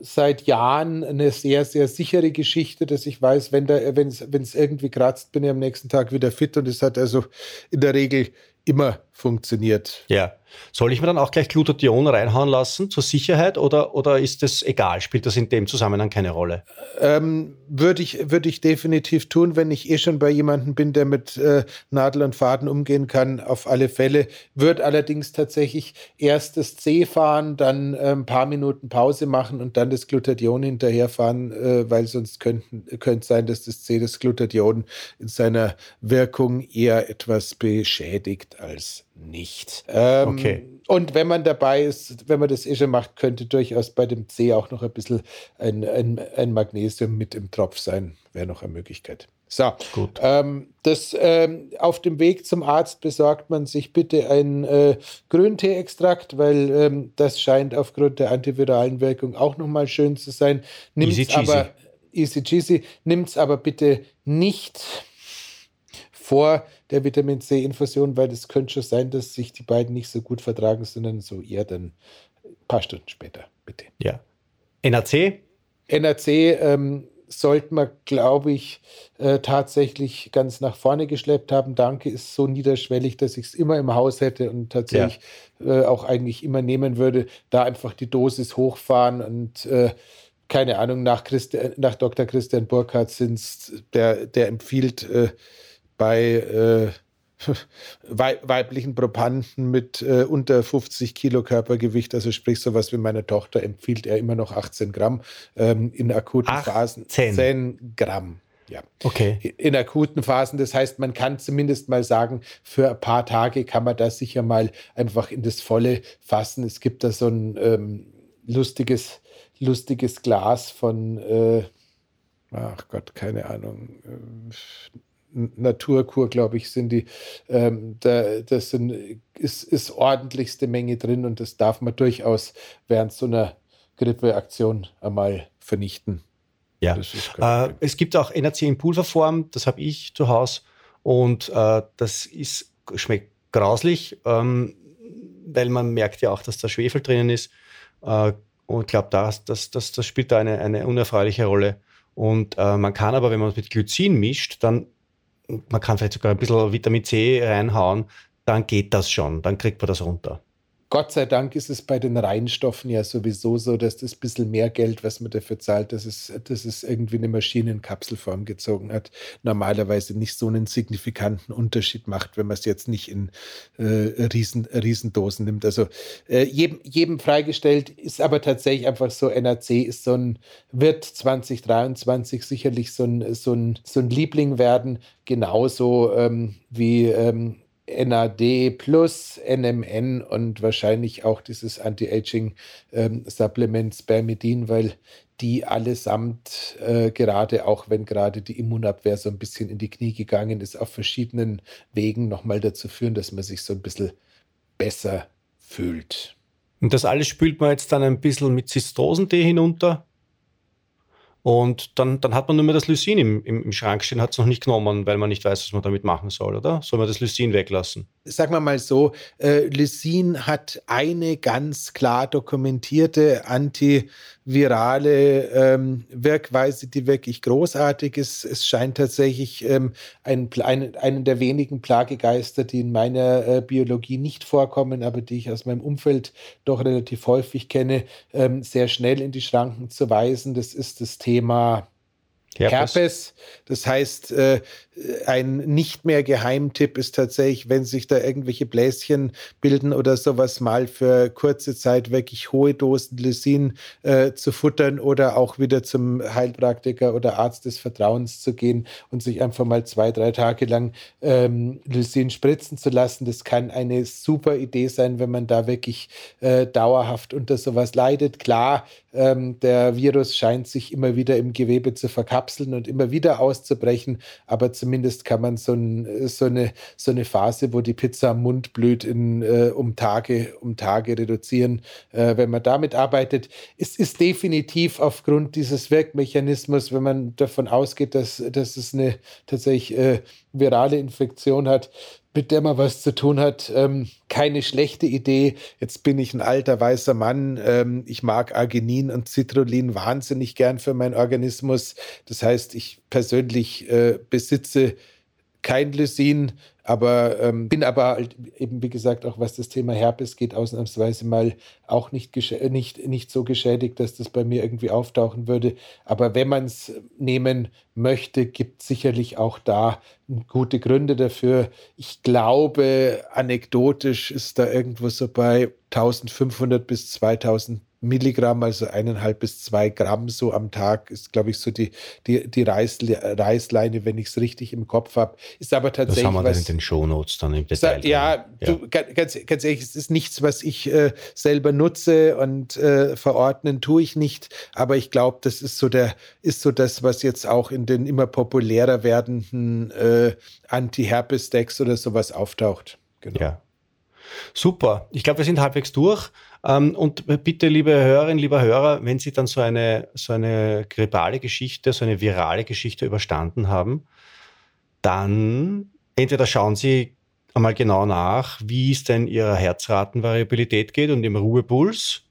[SPEAKER 2] seit Jahren eine sehr, sehr sichere Geschichte, dass ich weiß, wenn es irgendwie kratzt, bin ich am nächsten Tag wieder fit und es hat also in der Regel immer funktioniert.
[SPEAKER 1] Ja. Soll ich mir dann auch gleich Glutathion reinhauen lassen zur Sicherheit oder, oder ist das egal? Spielt das in dem Zusammenhang keine Rolle?
[SPEAKER 2] Ähm, Würde ich, würd ich definitiv tun, wenn ich eh schon bei jemandem bin, der mit äh, Nadel und Faden umgehen kann, auf alle Fälle. Würde allerdings tatsächlich erst das C fahren, dann äh, ein paar Minuten Pause machen und dann das Glutathion hinterherfahren, äh, weil sonst könnte sein, dass das C das Glutathion in seiner Wirkung eher etwas beschädigt als nicht. Ähm, okay. Und wenn man dabei ist, wenn man das eh schon macht, könnte durchaus bei dem C auch noch ein bisschen ein, ein, ein Magnesium mit im Tropf sein. Wäre noch eine Möglichkeit. So, gut. Ähm, das, ähm, auf dem Weg zum Arzt besorgt man sich bitte ein äh, Grüntee-Extrakt, weil ähm, das scheint aufgrund der antiviralen Wirkung auch nochmal schön zu sein. Nimmt's easy cheesy. aber easy cheesy. Nimmt es aber bitte nicht vor der Vitamin C-Infusion, weil es könnte schon sein, dass sich die beiden nicht so gut vertragen, sondern so eher dann ein paar Stunden später, bitte.
[SPEAKER 1] Ja. NAC?
[SPEAKER 2] NAC ähm, sollte man, glaube ich, äh, tatsächlich ganz nach vorne geschleppt haben. Danke ist so niederschwellig, dass ich es immer im Haus hätte und tatsächlich ja. äh, auch eigentlich immer nehmen würde. Da einfach die Dosis hochfahren und äh, keine Ahnung, nach, Christi nach Dr. Christian Burkhardt sind der, der empfiehlt äh, bei äh, weiblichen Probanden mit äh, unter 50 Kilo Körpergewicht, also sprich sowas wie meine Tochter, empfiehlt er immer noch 18 Gramm ähm, in akuten 18. Phasen. 10 Gramm. Ja. Okay. In akuten Phasen. Das heißt, man kann zumindest mal sagen, für ein paar Tage kann man das sicher mal einfach in das Volle fassen. Es gibt da so ein ähm, lustiges, lustiges Glas von, äh, ach Gott, keine Ahnung, äh, Naturkur, glaube ich, sind die. Ähm, da das sind, ist, ist ordentlichste Menge drin und das darf man durchaus während so einer Grippeaktion einmal vernichten.
[SPEAKER 1] Ja, äh, es gibt auch NAC in Pulverform, das habe ich zu Hause und äh, das ist, schmeckt grauslich, ähm, weil man merkt ja auch, dass da Schwefel drinnen ist äh, und ich glaube, das, das, das, das spielt da eine, eine unerfreuliche Rolle. Und äh, man kann aber, wenn man es mit Glycin mischt, dann man kann vielleicht sogar ein bisschen Vitamin C reinhauen, dann geht das schon, dann kriegt man das runter.
[SPEAKER 2] Gott sei Dank ist es bei den Reinstoffen ja sowieso so, dass das bisschen mehr Geld, was man dafür zahlt, dass es, dass es irgendwie eine Kapselform gezogen hat, normalerweise nicht so einen signifikanten Unterschied macht, wenn man es jetzt nicht in äh, Riesen, Riesendosen nimmt. Also äh, jedem, jedem freigestellt ist aber tatsächlich einfach so, NAC ist so ein, wird 2023 sicherlich so ein, so ein, so ein Liebling werden, genauso ähm, wie ähm, NAD plus NMN und wahrscheinlich auch dieses Anti-Aging-Supplement ähm, Spermidin, weil die allesamt äh, gerade auch wenn gerade die Immunabwehr so ein bisschen in die Knie gegangen ist, auf verschiedenen Wegen nochmal dazu führen, dass man sich so ein bisschen besser fühlt.
[SPEAKER 1] Und das alles spült man jetzt dann ein bisschen mit Zistosentee hinunter? Und dann, dann hat man nur mehr das Lysin im, im, im Schrank stehen, hat es noch nicht genommen, weil man nicht weiß, was man damit machen soll, oder? Soll man das Lysin weglassen?
[SPEAKER 2] Sagen wir mal so, äh, Lysin hat eine ganz klar dokumentierte antivirale ähm, Wirkweise, die wirklich großartig ist. Es scheint tatsächlich ähm, ein, ein, einen der wenigen Plagegeister, die in meiner äh, Biologie nicht vorkommen, aber die ich aus meinem Umfeld doch relativ häufig kenne, ähm, sehr schnell in die Schranken zu weisen. Das ist das Thema Herpes. Herpes. Das heißt, äh, ein nicht mehr Geheimtipp ist tatsächlich, wenn sich da irgendwelche Bläschen bilden oder sowas mal für kurze Zeit wirklich hohe Dosen Lysin äh, zu futtern oder auch wieder zum Heilpraktiker oder Arzt des Vertrauens zu gehen und sich einfach mal zwei, drei Tage lang ähm, Lysin spritzen zu lassen. Das kann eine super Idee sein, wenn man da wirklich äh, dauerhaft unter sowas leidet. Klar, ähm, der Virus scheint sich immer wieder im Gewebe zu verkapseln und immer wieder auszubrechen, aber zumindest kann man so, ein, so, eine, so eine Phase, wo die Pizza am Mund blüht, in, äh, um, Tage, um Tage reduzieren, äh, wenn man damit arbeitet. Es ist definitiv aufgrund dieses Wirkmechanismus, wenn man davon ausgeht, dass, dass es eine tatsächlich äh, virale Infektion hat, mit der man was zu tun hat. Ähm, keine schlechte Idee. Jetzt bin ich ein alter weißer Mann. Ähm, ich mag Arginin und Citrullin wahnsinnig gern für meinen Organismus. Das heißt, ich persönlich äh, besitze kein Lysin, aber ähm, bin aber halt eben, wie gesagt, auch was das Thema Herpes geht, ausnahmsweise mal auch nicht, nicht, nicht so geschädigt, dass das bei mir irgendwie auftauchen würde. Aber wenn man es nehmen möchte, gibt es sicherlich auch da gute Gründe dafür. Ich glaube, anekdotisch ist da irgendwo so bei 1500 bis 2000 Milligramm, also eineinhalb bis zwei Gramm so am Tag, ist, glaube ich, so die, die, die Reiß, Reißleine, wenn ich es richtig im Kopf habe. Ist aber tatsächlich. Das haben wir
[SPEAKER 1] was, dann in den Shownotes dann im Detail.
[SPEAKER 2] Ja, ja. Du, ganz, ganz ehrlich, es ist nichts, was ich äh, selber nutze und äh, verordnen tue ich nicht. Aber ich glaube, das ist so der, ist so das, was jetzt auch in den immer populärer werdenden äh, Anti-Herpes-Decks oder sowas auftaucht.
[SPEAKER 1] Genau. Ja. Super. Ich glaube, wir sind halbwegs durch. Ähm, und bitte, liebe Hörerinnen, lieber Hörer, wenn Sie dann so eine, so eine grippale Geschichte, so eine virale Geschichte überstanden haben, dann entweder schauen Sie einmal genau nach, wie es denn Ihrer Herzratenvariabilität geht und im Ruhepuls.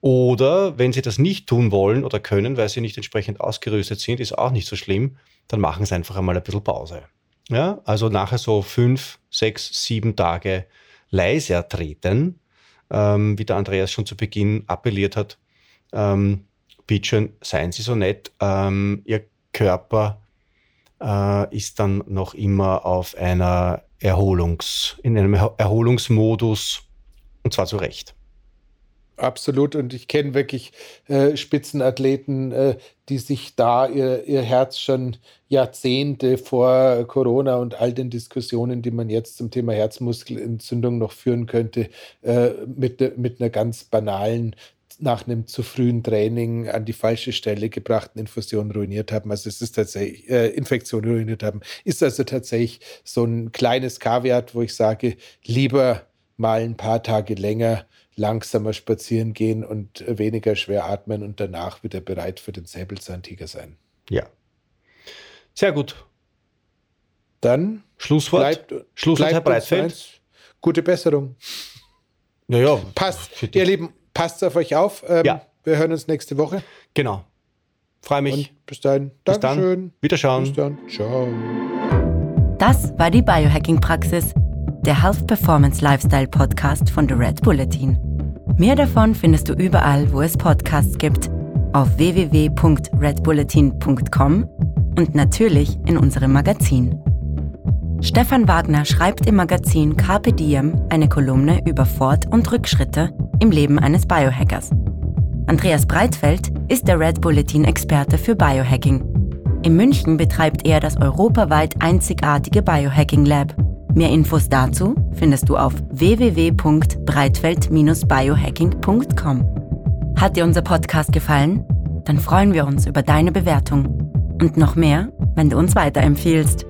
[SPEAKER 1] Oder wenn Sie das nicht tun wollen oder können, weil Sie nicht entsprechend ausgerüstet sind, ist auch nicht so schlimm, dann machen Sie einfach einmal ein bisschen Pause. Ja, also nachher so fünf, sechs, sieben Tage leiser treten ähm, wie der Andreas schon zu Beginn appelliert hat, ähm, bitte seien Sie so nett, ähm, Ihr Körper äh, ist dann noch immer auf einer Erholungs, in einem Erholungsmodus und zwar zu Recht.
[SPEAKER 2] Absolut. Und ich kenne wirklich äh, Spitzenathleten, äh, die sich da ihr, ihr Herz schon Jahrzehnte vor Corona und all den Diskussionen, die man jetzt zum Thema Herzmuskelentzündung noch führen könnte, äh, mit, mit einer ganz banalen nach einem zu frühen Training an die falsche Stelle gebrachten Infusion ruiniert haben. Also es ist tatsächlich äh, Infektion ruiniert haben. Ist also tatsächlich so ein kleines Kaviat, wo ich sage, lieber mal ein paar Tage länger langsamer spazieren gehen und weniger schwer atmen und danach wieder bereit für den Säbelzahntiger sein.
[SPEAKER 1] Ja. Sehr gut.
[SPEAKER 2] Dann
[SPEAKER 1] Schlusswort.
[SPEAKER 2] Bleibt,
[SPEAKER 1] Schlusswort, bleibt Herr Breitfeld.
[SPEAKER 2] Gute Besserung.
[SPEAKER 1] Naja.
[SPEAKER 2] Passt. Ihr Lieben, passt auf euch auf. Ähm,
[SPEAKER 1] ja.
[SPEAKER 2] Wir hören uns nächste Woche.
[SPEAKER 1] Genau. Freue mich.
[SPEAKER 2] Und bis dahin.
[SPEAKER 1] Bis Dankeschön. Dann. Wiederschauen. Bis
[SPEAKER 2] dann. Ciao.
[SPEAKER 3] Das war die Biohacking-Praxis der Health Performance Lifestyle Podcast von The Red Bulletin. Mehr davon findest du überall, wo es Podcasts gibt, auf www.redbulletin.com und natürlich in unserem Magazin. Stefan Wagner schreibt im Magazin Carpe Diem eine Kolumne über Fort- und Rückschritte im Leben eines Biohackers. Andreas Breitfeld ist der Red Bulletin-Experte für Biohacking. In München betreibt er das europaweit einzigartige Biohacking Lab Mehr Infos dazu findest du auf www.breitfeld-biohacking.com. Hat dir unser Podcast gefallen? Dann freuen wir uns über deine Bewertung. Und noch mehr, wenn du uns weiterempfiehlst.